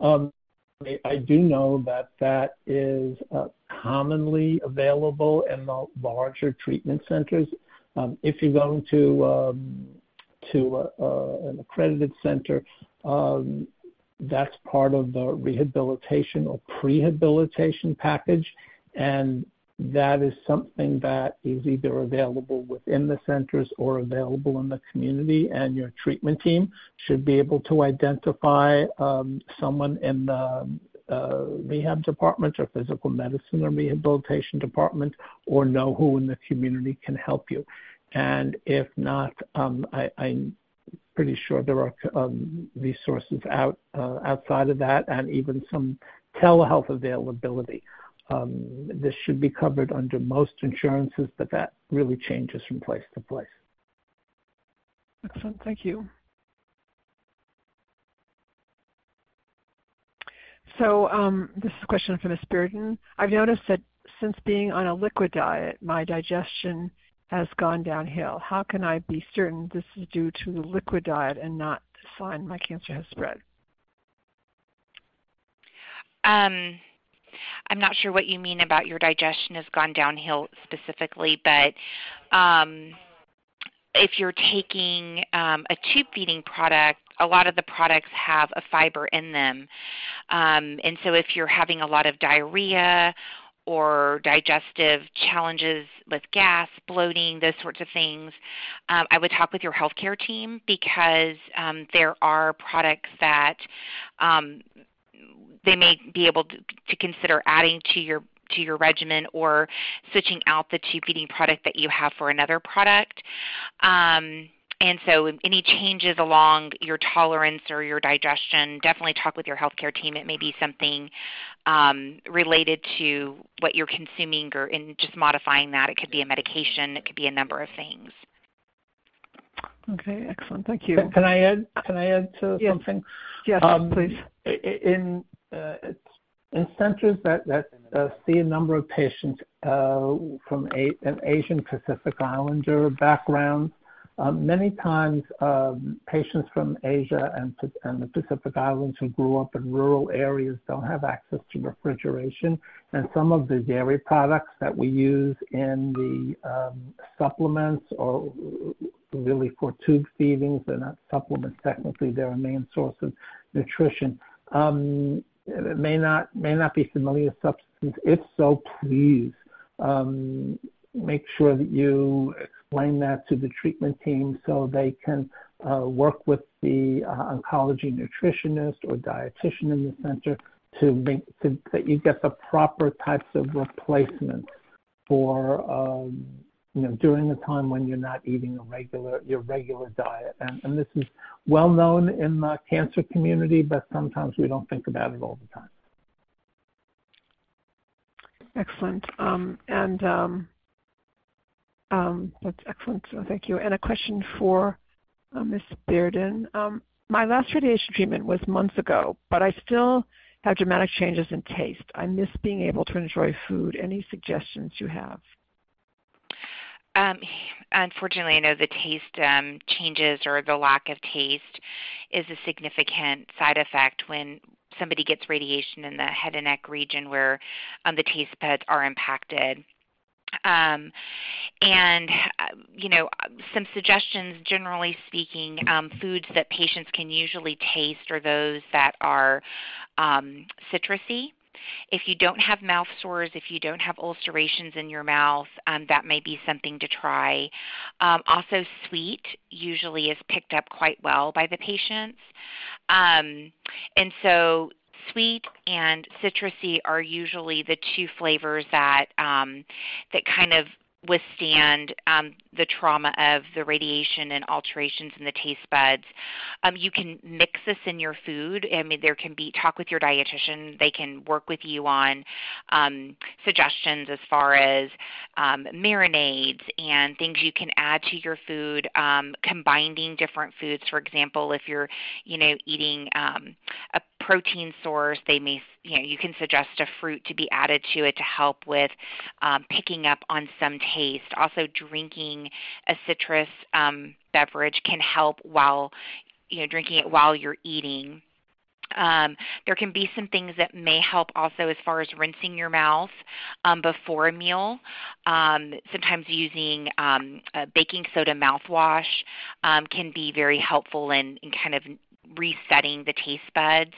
Um, I do know that that is uh, commonly available in the larger treatment centers. Um, if you're going to um, to an accredited center, um, that's part of the rehabilitation or prehabilitation package, and that is something that is either available within the centers or available in the community, and your treatment team should be able to identify um, someone in the uh, rehab department or physical medicine or rehabilitation department or know who in the community can help you. And if not, um, I'm pretty sure there are um, resources out uh, outside of that and even some telehealth availability. Um, this should be covered under most insurances, but that really changes from place to place. Excellent. Thank you. So um, this is a question from Ms. Bearden. I've noticed that since being on a liquid diet, my digestion has gone downhill. How can I be certain this is due to the liquid diet and not the sign my cancer has spread? I'm not sure what you mean about your digestion has gone downhill specifically, but um, if you're taking um, a tube feeding product, a lot of the products have a fiber in them. Um, and so if you're having a lot of diarrhea or digestive challenges with gas, bloating, those sorts of things, um, I would talk with your healthcare team because um, there are products that um, they may be able to, to consider adding to your to your regimen or switching out the tube feeding product that you have for another product. Um, and so, any changes along your tolerance or your digestion, definitely talk with your healthcare team. It may be something um, related to what you're consuming or in just modifying that. It could be a medication, it could be a number of things. Okay, excellent. Thank you. Can I add Can I add to something? Yes, um, please. In uh, in centers that that uh, see a number of patients uh, from an Asian Pacific Islander background, many times, um, patients from Asia and, the Pacific Islands who grew up in rural areas don't have access to refrigeration, and some of the dairy products that we use in the um, supplements or really for tube feedings, they're not supplements technically, they're a main source of nutrition. Um, may not may not be familiar substances. If so, please um, make sure that you explain that to the treatment team so they can uh, work with the uh, oncology nutritionist or dietitian in the center to make that you get the proper types of replacements for um, you know during the time when you're not eating a regular your regular diet. And, and this is well known in the cancer community but sometimes we don't think about it all the time. Excellent. Um, and Um, that's excellent. Thank you. And a question for uh, Ms. Bearden. Um, my last radiation treatment was months ago, but I still have dramatic changes in taste. I miss being able to enjoy food. Any suggestions you have? Um, unfortunately, I know the taste um, changes or the lack of taste is a significant side effect when somebody gets radiation in the head and neck region where um, the taste buds are impacted. Um, and uh, you know some suggestions generally speaking um, foods that patients can usually taste are those that are um, citrusy if you don't have mouth sores, if you don't have ulcerations in your mouth, um, that may be something to try. Um, also, sweet usually is picked up quite well by the patients. Um, and so, sweet and citrusy are usually the two flavors that um, that kind of withstand um, the trauma of the radiation and alterations in the taste buds. Um, you can mix this in your food. I mean, there can be talk with your dietitian. They can work with you on um, suggestions as far as um, marinades and things you can add to your food. Um, combining different foods, for example, if you're, you know, eating um, a protein source, they may you know you can suggest a fruit to be added to it to help with um, picking up on some taste. Also, drinking a citrus um, beverage can help while you know drinking it while you're eating. Um, there can be some things that may help also as far as rinsing your mouth um, before a meal. Um, sometimes using um, baking soda mouthwash um, can be very helpful in, in kind of resetting the taste buds.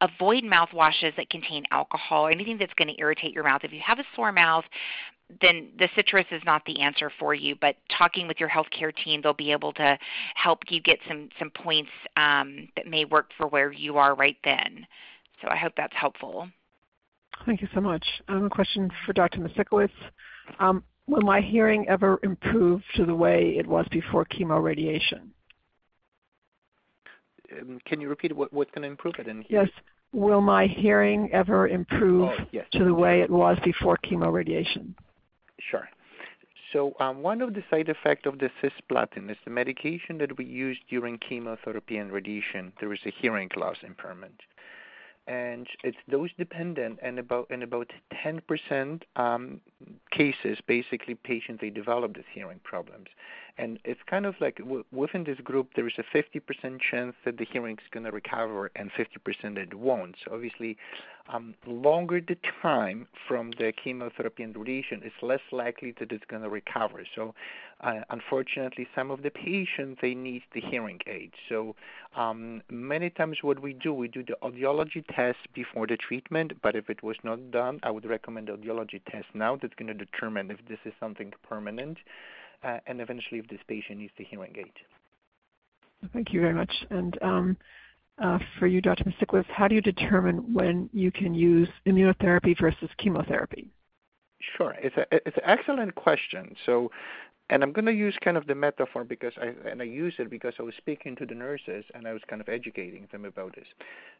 Avoid mouthwashes that contain alcohol or anything that's going to irritate your mouth. If you have a sore mouth, then the citrus is not the answer for you. But talking with your healthcare team, they'll be able to help you get some some points um, that may work for where you are right then. So I hope that's helpful. Thank you so much. Um, a question for Dr. Misiukiewicz. Um, will my hearing ever improve to the way it was before chemoradiation? Um, can you repeat what, what's going to improve it? in here? yes. Will my hearing ever improve oh, yes. to the way it was before chemoradiation? Sure. So um, one of the side effects of the cisplatin is the medication that we use during chemotherapy and radiation. There is a hearing loss impairment, and it's dose dependent. And about in about 10% um, cases, basically patients they develop these hearing problems and it's kind of like w- within this group there is a 50% chance that the hearing is going to recover and 50% that it won't. So obviously, um, longer the time from the chemotherapy and radiation, it's less likely that it's going to recover. So uh, unfortunately, some of the patients they need the hearing aid. So um, many times what we do, we do the audiology test before the treatment. But if it was not done, I would recommend audiology test now. That's going to determine if this is something permanent and eventually if this patient needs the hearing aid. Thank you very much. And um, uh, for you, Dr. Misiukiewicz, how do you determine when you can use immunotherapy versus chemotherapy? Sure, it's a it's an excellent question. So and I'm going to use kind of the metaphor because I and I use it because I was speaking to the nurses and I was kind of educating them about this.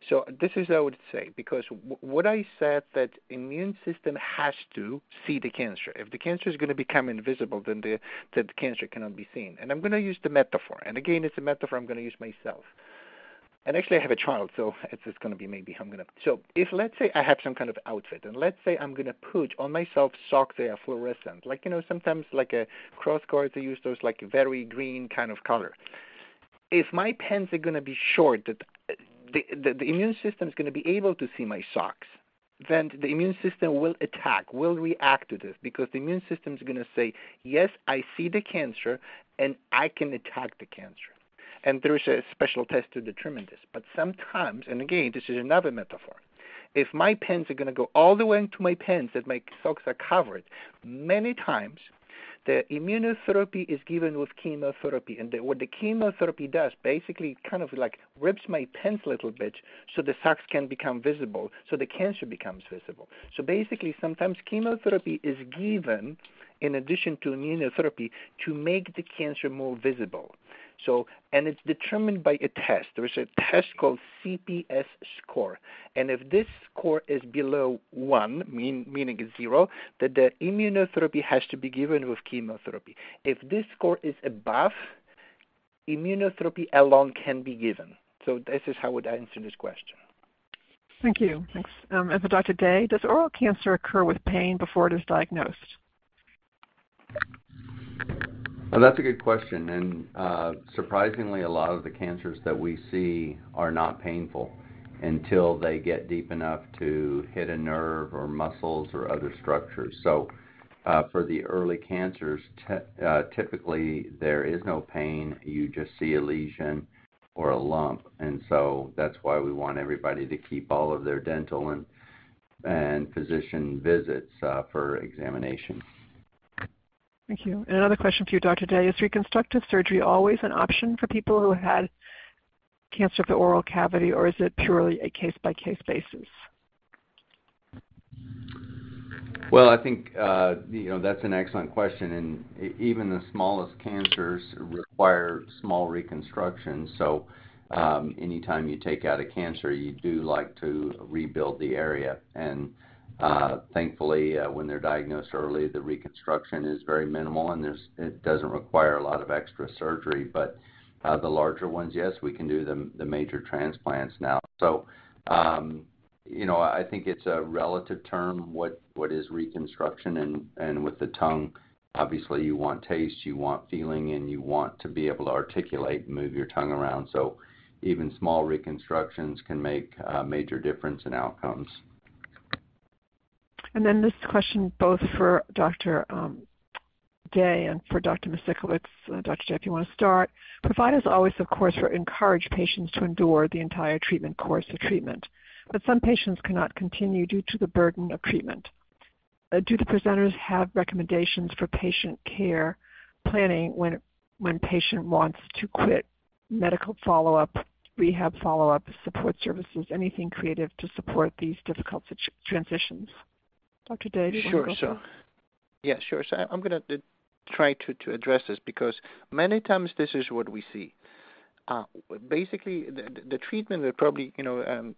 So this is what I would say because w- what I said that immune system has to see the cancer. If the cancer is going to become invisible, then the that the cancer cannot be seen. And I'm going to use the metaphor. And again, it's a metaphor I'm going to use myself and actually I have a child, so it's just going to be maybe I'm going to. So if let's say I have some kind of outfit, and let's say I'm going to put on myself socks that are fluorescent, like you know sometimes like a cross guards they use those like very green kind of color. If my pants are going to be short, that uh, the, the the immune system is going to be able to see my socks, then the immune system will attack, will react to this because the immune system is going to say, yes, I see the cancer and I can attack the cancer and there is a special test to determine this. But sometimes, and again, this is another metaphor. If my pens are going to go all the way into my pens that my socks are covered, many times the immunotherapy is given with chemotherapy, and the, what the chemotherapy does basically kind of like rips my pens a little bit so the socks can become visible, so the cancer becomes visible. So basically, sometimes chemotherapy is given in addition to immunotherapy to make the cancer more visible. So, and it's determined by a test. There's a test called CPS score, and if this score is below one, mean, meaning zero, that the immunotherapy has to be given with chemotherapy. If this score is above, immunotherapy alone can be given. So this is how I would answer this question. Thank you. Thanks. Um, and for Dr. Day, does oral cancer occur with pain before it is diagnosed? That's a good question. And uh, surprisingly, a lot of the cancers that we see are not painful until they get deep enough to hit a nerve or muscles or other structures. So, uh, for the early cancers, uh, typically there is no pain. You just see a lesion or a lump. And so that's why we want everybody to keep all of their dental and physician visits for examination. Thank you. And another question for you, Dr. Day. Is reconstructive surgery always an option for people who have had cancer of the oral cavity, or is it purely a case-by-case basis? Well, I think uh, you know that's an excellent question, and even the smallest cancers require small reconstruction. So, um, anytime you take out a cancer, you do like to rebuild the area. And thankfully, uh, when they're diagnosed early, the reconstruction is very minimal, and it doesn't require a lot of extra surgery. But uh, the larger ones, yes, we can do the major transplants now. So. Um, you know, I think it's a relative term, what is reconstruction, and and with the tongue, obviously you want taste, you want feeling, and you want to be able to articulate and move your tongue around. So even small reconstructions can make a major difference in outcomes. And then this question both for Dr. Um, Day and for Dr. Misiukiewicz. Uh, Dr. Day, if you want to start. Providers always, of course, encourage patients to endure the entire treatment course of treatment but some patients cannot continue due to the burden of treatment. Uh, do the presenters have recommendations for patient care planning when when patient wants to quit medical follow-up, rehab follow-up, support services, anything creative to support these difficult transitions? Dr. Day, do you sure, want to go sure. Yeah, sure. So I'm going to try to, to address this because many times this is what we see. Uh, basically, the, the treatment that probably you know um,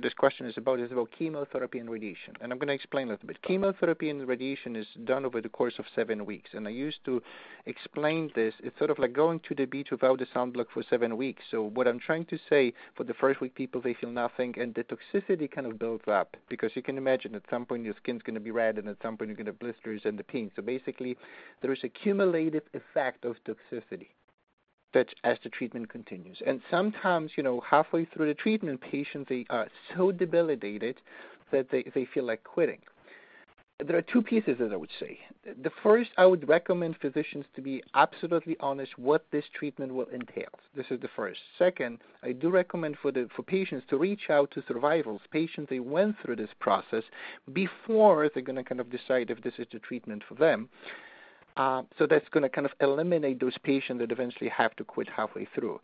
this question is about is about chemotherapy and radiation. And I'm going to explain a little bit. Chemotherapy and radiation is done over the course of seven weeks. And I used to explain this. It's sort of like going to the beach without a sunblock for seven weeks. So what I'm trying to say, for the first week, people they feel nothing, and the toxicity kind of builds up because you can imagine at some point your skin's going to be red, and at some point you're going to have blisters and the pain. So basically, there is a cumulative effect of toxicity as the treatment continues. And sometimes, you know, halfway through the treatment, patients they are so debilitated that they, they feel like quitting. There are two pieces that I would say. The first, I would recommend physicians to be absolutely honest what this treatment will entail. This is the first. Second, I do recommend for the for patients to reach out to survivors, patients they went through this process before they're going to kind of decide if this is the treatment for them uh, so that's going to kind of eliminate those patients that eventually have to quit halfway through.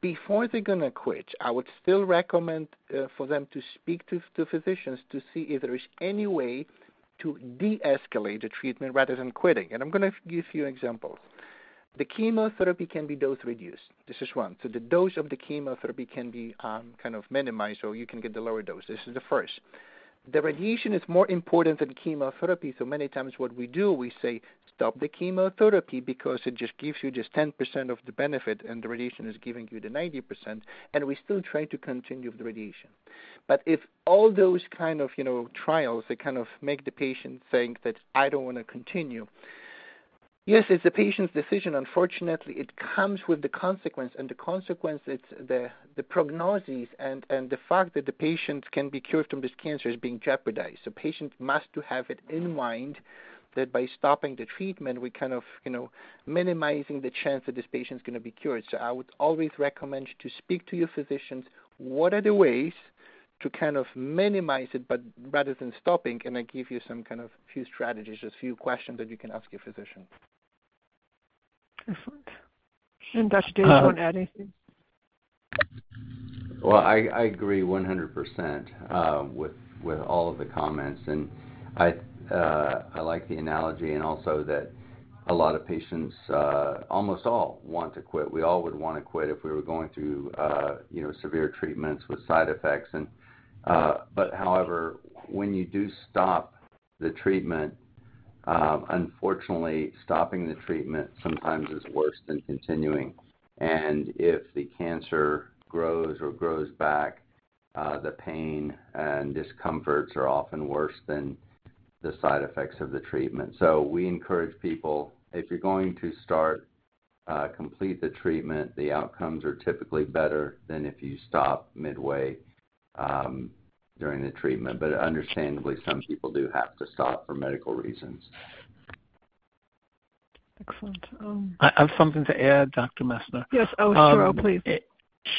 Before they're going to quit, I would still recommend uh, for them to speak to, to physicians to see if there is any way to de-escalate the treatment rather than quitting. And I'm going to give you a few examples. The chemotherapy can be dose reduced. This is one. So the dose of the chemotherapy can be um, kind of minimized, so you can get the lower dose. This is the first the radiation is more important than chemotherapy. So many times what we do, we say stop the chemotherapy because it just gives you just 10% of the benefit and the radiation is giving you the 90%, and we still try to continue with the radiation. But if all those kind of, you know, trials, they kind of make the patient think that I don't want to continue, Yes, it's the patient's decision. Unfortunately, it comes with the consequence, and the consequence is the the prognosis and and the fact that the patient can be cured from this cancer is being jeopardized. So, patient must to have it in mind that by stopping the treatment, we kind of you know minimizing the chance that this patient is going to be cured. So, I would always recommend to speak to your physicians. What are the ways to kind of minimize it, but rather than stopping, and I give you some kind of few strategies, just few questions that you can ask your physician. Excellent. And Dr. Davis, uh, want to add anything? Well, I, I agree 100% uh, with with all of the comments, and I uh, I like the analogy, and also that a lot of patients, almost all want to quit. We all would wanna quit if we were going through, you know, severe treatments with side effects. And But however, when you do stop the treatment, Um, unfortunately, stopping the treatment sometimes is worse than continuing. And if the cancer grows or grows back, uh, the pain and discomforts are often worse than the side effects of the treatment. So we encourage people, if you're going to start, uh, complete the treatment, the outcomes are typically better than if you stop midway um, during the treatment. But understandably, some people do have to stop for medical reasons. Excellent. Um, I have something to add, Dr. Messner. Yes. Oh, sure. Oh, um, Please.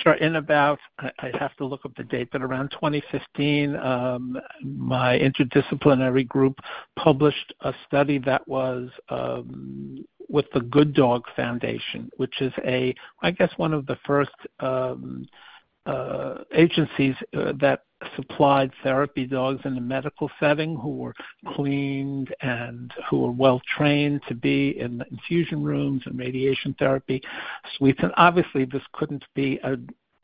Sure. In about, I'd have to look up the date, but around 2015, um, my interdisciplinary group published a study that was with the Good Dog Foundation, which is, a, I guess, one of the first Uh, agencies uh, that supplied therapy dogs in a medical setting who were cleaned and who were well trained to be in infusion rooms and radiation therapy suites. And obviously, this couldn't be a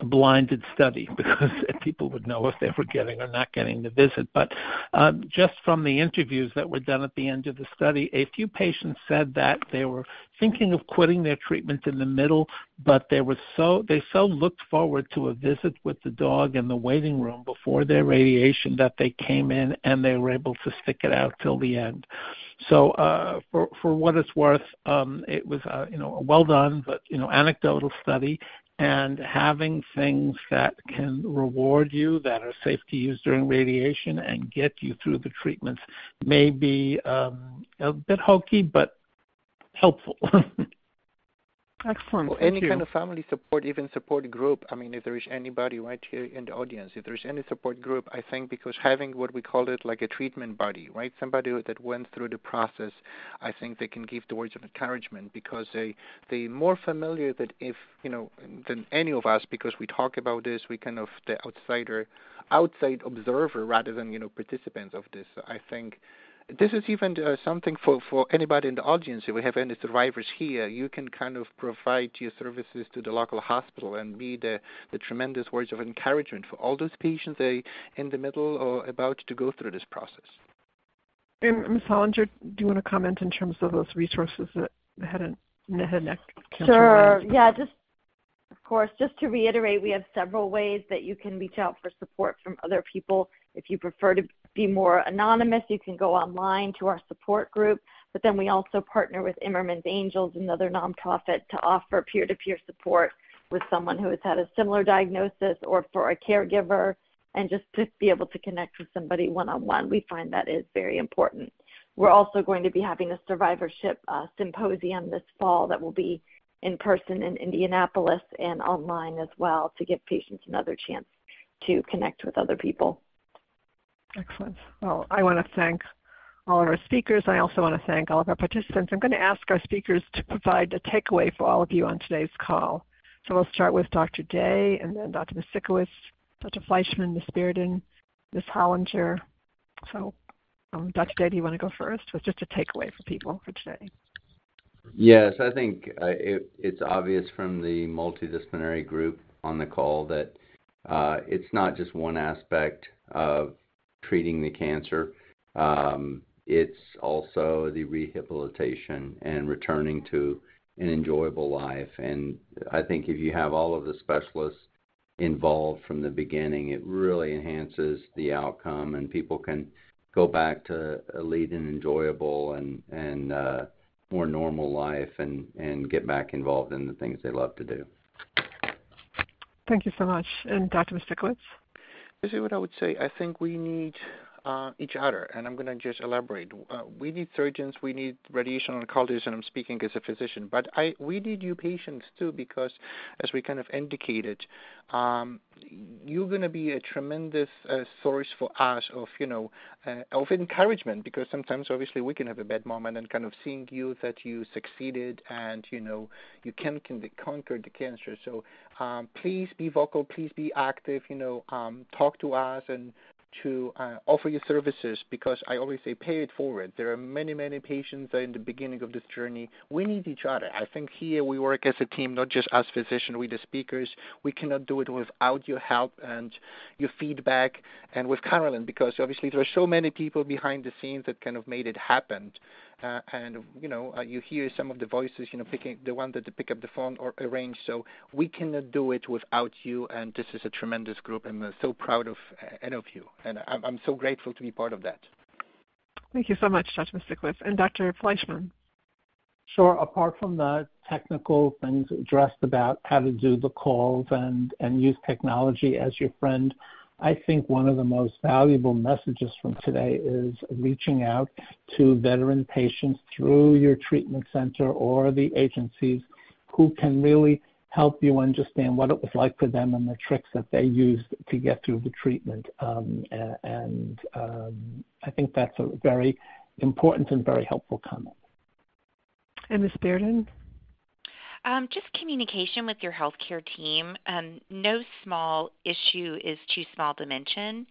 blinded study because people would know if they were getting or not getting the visit. But um, just from the interviews that were done at the end of the study, a few patients said that they were thinking of quitting their treatment in the middle, but they were so they so looked forward to a visit with the dog in the waiting room before their radiation that they came in, and they were able to stick it out till the end. So uh, for for what it's worth, it was, you know, a well done but, you know, anecdotal study. And having things that can reward you, that are safe to use during radiation and get you through the treatments may be um a bit hokey, but helpful. Excellent. Thank you. Any kind of family support, even support group. I mean, if there is anybody right here in the audience, if there's any support group, I think because having what we call it like a treatment buddy, right? Somebody that went through the process, I think they can give the words of encouragement because they they more familiar that if, you know, than any of us because we talk about this, we kind of the outsider, outside observer rather than, you know, participants of this. I think this is even uh, something for for anybody in the audience. If we have any survivors here, you can kind of provide your services to the local hospital and be the the tremendous words of encouragement for all those patients in the middle or about to go through this process. Ms. Um, Hollinger, do you wanna comment in terms of those resources that the head and neck cancer? Sure. Yeah, just of course, just to reiterate, we have several ways that you can reach out for support from other people. If you prefer to be more anonymous, you can go online to our support group. But then we also partner with Imerman's Angels, another nonprofit, to offer peer-to-peer support with someone who has had a similar diagnosis or for a caregiver and just to be able to connect with somebody one-on-one. We find that is very important. We're also going to be having a survivorship uh, symposium this fall that will be in person in Indianapolis and online as well to give patients another chance to connect with other people. Excellent. Well, I wanna thank all of our speakers. I also wanna thank all of our participants. I'm gonna ask our speakers to provide a takeaway for all of you on today's call. So we'll start with Dr. Day and then Dr. Misiukiewicz, Dr. Fleishman, Ms. Bearden, Ms. Hollinger. So um, Dr. Day, do you wanna go first with just a takeaway for people for today? Yes. I think it's obvious from the multidisciplinary group on the call that it's not just one aspect of treating the cancer. Um, it's also the rehabilitation and returning to an enjoyable life. And I think if you have all of the specialists involved from the beginning, it really enhances the outcome, and people can go back to lead an enjoyable and and uh, more normal life and and get back involved in the things they love to do. Thank you so much. And Dr. Misiukiewicz? This is what I would say. I think we need each other, and I'm gonna just elaborate. We need surgeons, we need radiation oncologists, and I'm speaking as a physician. But I, we need you patients too, because as we kind of indicated, um, you're gonna be a tremendous uh, source for us of, you know, of encouragement because sometimes obviously we can have a bad moment and kind of seeing you that you succeeded and, you know, you can conquer the cancer. So um, please be vocal, please be active, you know, um, talk to us and to uh, offer you services because I always say pay it forward. There are many, many patients in the beginning of this journey. We need each other. I think here we work as a team, not just us physicians, we the speakers. We cannot do it without your help and your feedback and with Carolyn because obviously there are so many people behind the scenes that kind of made it happen. Uh, and you know uh, you hear some of the voices you know picking the one that pick up the phone or arrange. So we cannot do it without you and this is a tremendous group. I'm uh, so proud of uh, any of you. And I'm, I'm so grateful to be part of that. Thank you so much dr Misiukiewicz. and dr fleishman Sure. Apart from the technical things addressed about how to do the calls and, and use technology as your friend, I think one of the most valuable messages from today is reaching out to veteran patients through your treatment center or the agencies who can really help you understand what it was like for them and the tricks that they used to get through the treatment. Um, and um, I think that's a very important and very helpful comment. And Ms. Bearden? Um, just communication with your healthcare team. Um, no small issue is too small to mention,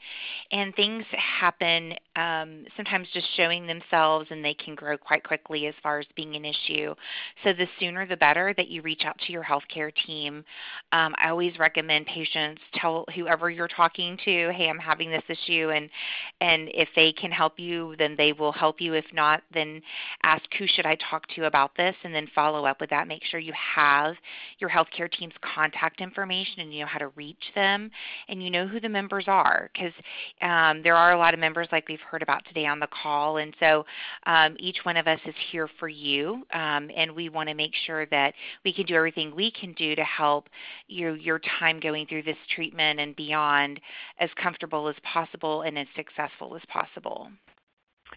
and things happen um, sometimes just showing themselves, and they can grow quite quickly as far as being an issue. So the sooner the better that you reach out to your healthcare team. Um, I always recommend patients tell whoever you're talking to, "Hey, I'm having this issue," and and if they can help you, then they will help you. If not, then ask who should I talk to about this, and then follow up with that. Make sure you have your healthcare team's contact information and you know how to reach them and you know who the members are because um, there are a lot of members like we've heard about today on the call. And so um, each one of us is here for you um, and we want to make sure that we can do everything we can do to help you, your time going through this treatment and beyond as comfortable as possible and as successful as possible.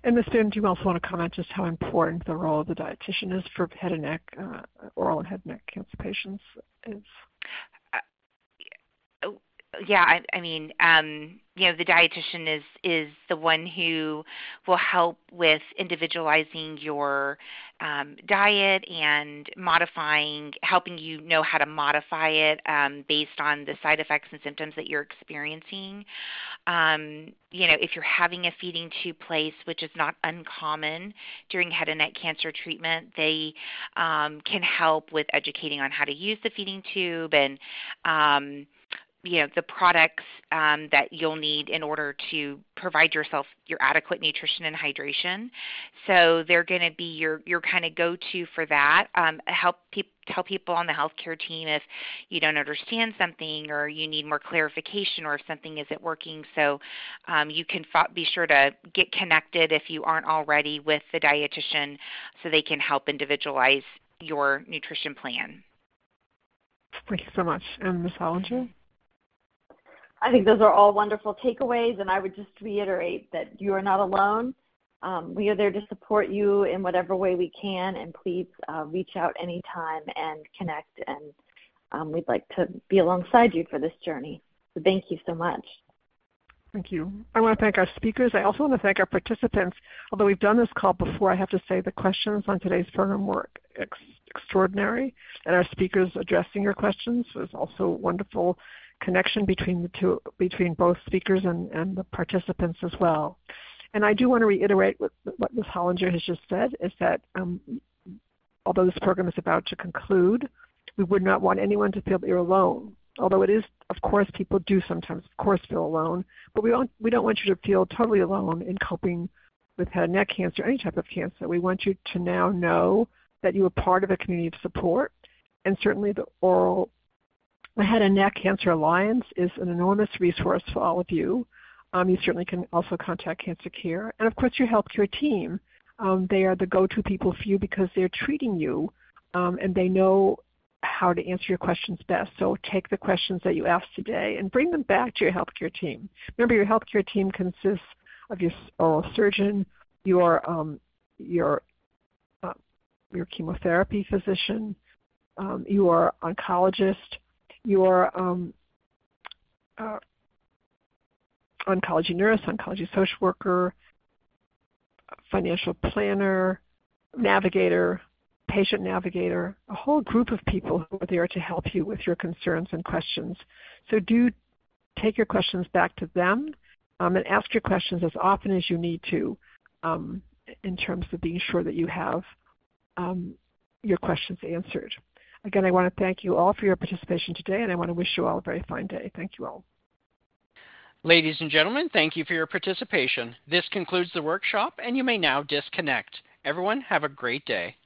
And Ms. Finn, do you also want to comment just how important the role of the dietitian is for head and neck, uh, oral and head and neck cancer patients is? Yeah, I, I mean, um, you know the dietitian is is the one who will help with individualizing your um, diet and modifying helping you know how to modify it um, based on the side effects and symptoms that you're experiencing. Um, you know if you're having a feeding tube place which is not uncommon during head and neck cancer treatment they um, can help with educating on how to use the feeding tube and um, you know the products um, that you'll need in order to provide yourself your adequate nutrition and hydration. So they're going to be your your kind of go-to for that. Um, help people tell people on the healthcare team if you don't understand something or you need more clarification or if something isn't working. So um, you can fo- be sure to get connected if you aren't already with the dietitian so they can help individualize your nutrition plan. Thank you so much. And Ms. Hollinger? I think those are all wonderful takeaways, and I would just reiterate that you are not alone. Um, we are there to support you in whatever way we can, and please uh, reach out anytime and connect. And um, we'd like to be alongside you for this journey. So thank you so much. Thank you. I want to thank our speakers. I also want to thank our participants. Although we've done this call before, I have to say the questions on today's program were ex- extraordinary, and our speakers addressing your questions was also wonderful connection between the two, between both speakers and, and the participants as well. And I do want to reiterate what, what Ms. Hollinger has just said, is that um, although this program is about to conclude, we would not want anyone to feel that you're alone. Although it is, of course, people do sometimes, of course, feel alone, but we don't, we don't want you to feel totally alone in coping with head and neck cancer, any type of cancer. We want you to now know that you are part of a community of support, and certainly the oral the Head and Neck Cancer Alliance is an enormous resource for all of you. Um, you certainly can also contact Cancer Care. And of course, your healthcare team. Um, they are the go-to people for you because they're treating you um, and they know how to answer your questions best. So take the questions that you asked today and bring them back to your healthcare team. Remember, your healthcare team consists of your oral surgeon, your um, your uh, your chemotherapy physician, um, your oncologist, your um, uh, oncology nurse, oncology social worker, financial planner, navigator, patient navigator, a whole group of people who are there to help you with your concerns and questions. So do take your questions back to them um, and ask your questions as often as you need to um, in terms of being sure that you have um, your questions answered. Again, I want to thank you all for your participation today, and I want to wish you all a very fine day. Thank you all. Ladies and gentlemen, thank you for your participation. This concludes the workshop, and you may now disconnect. Everyone, have a great day.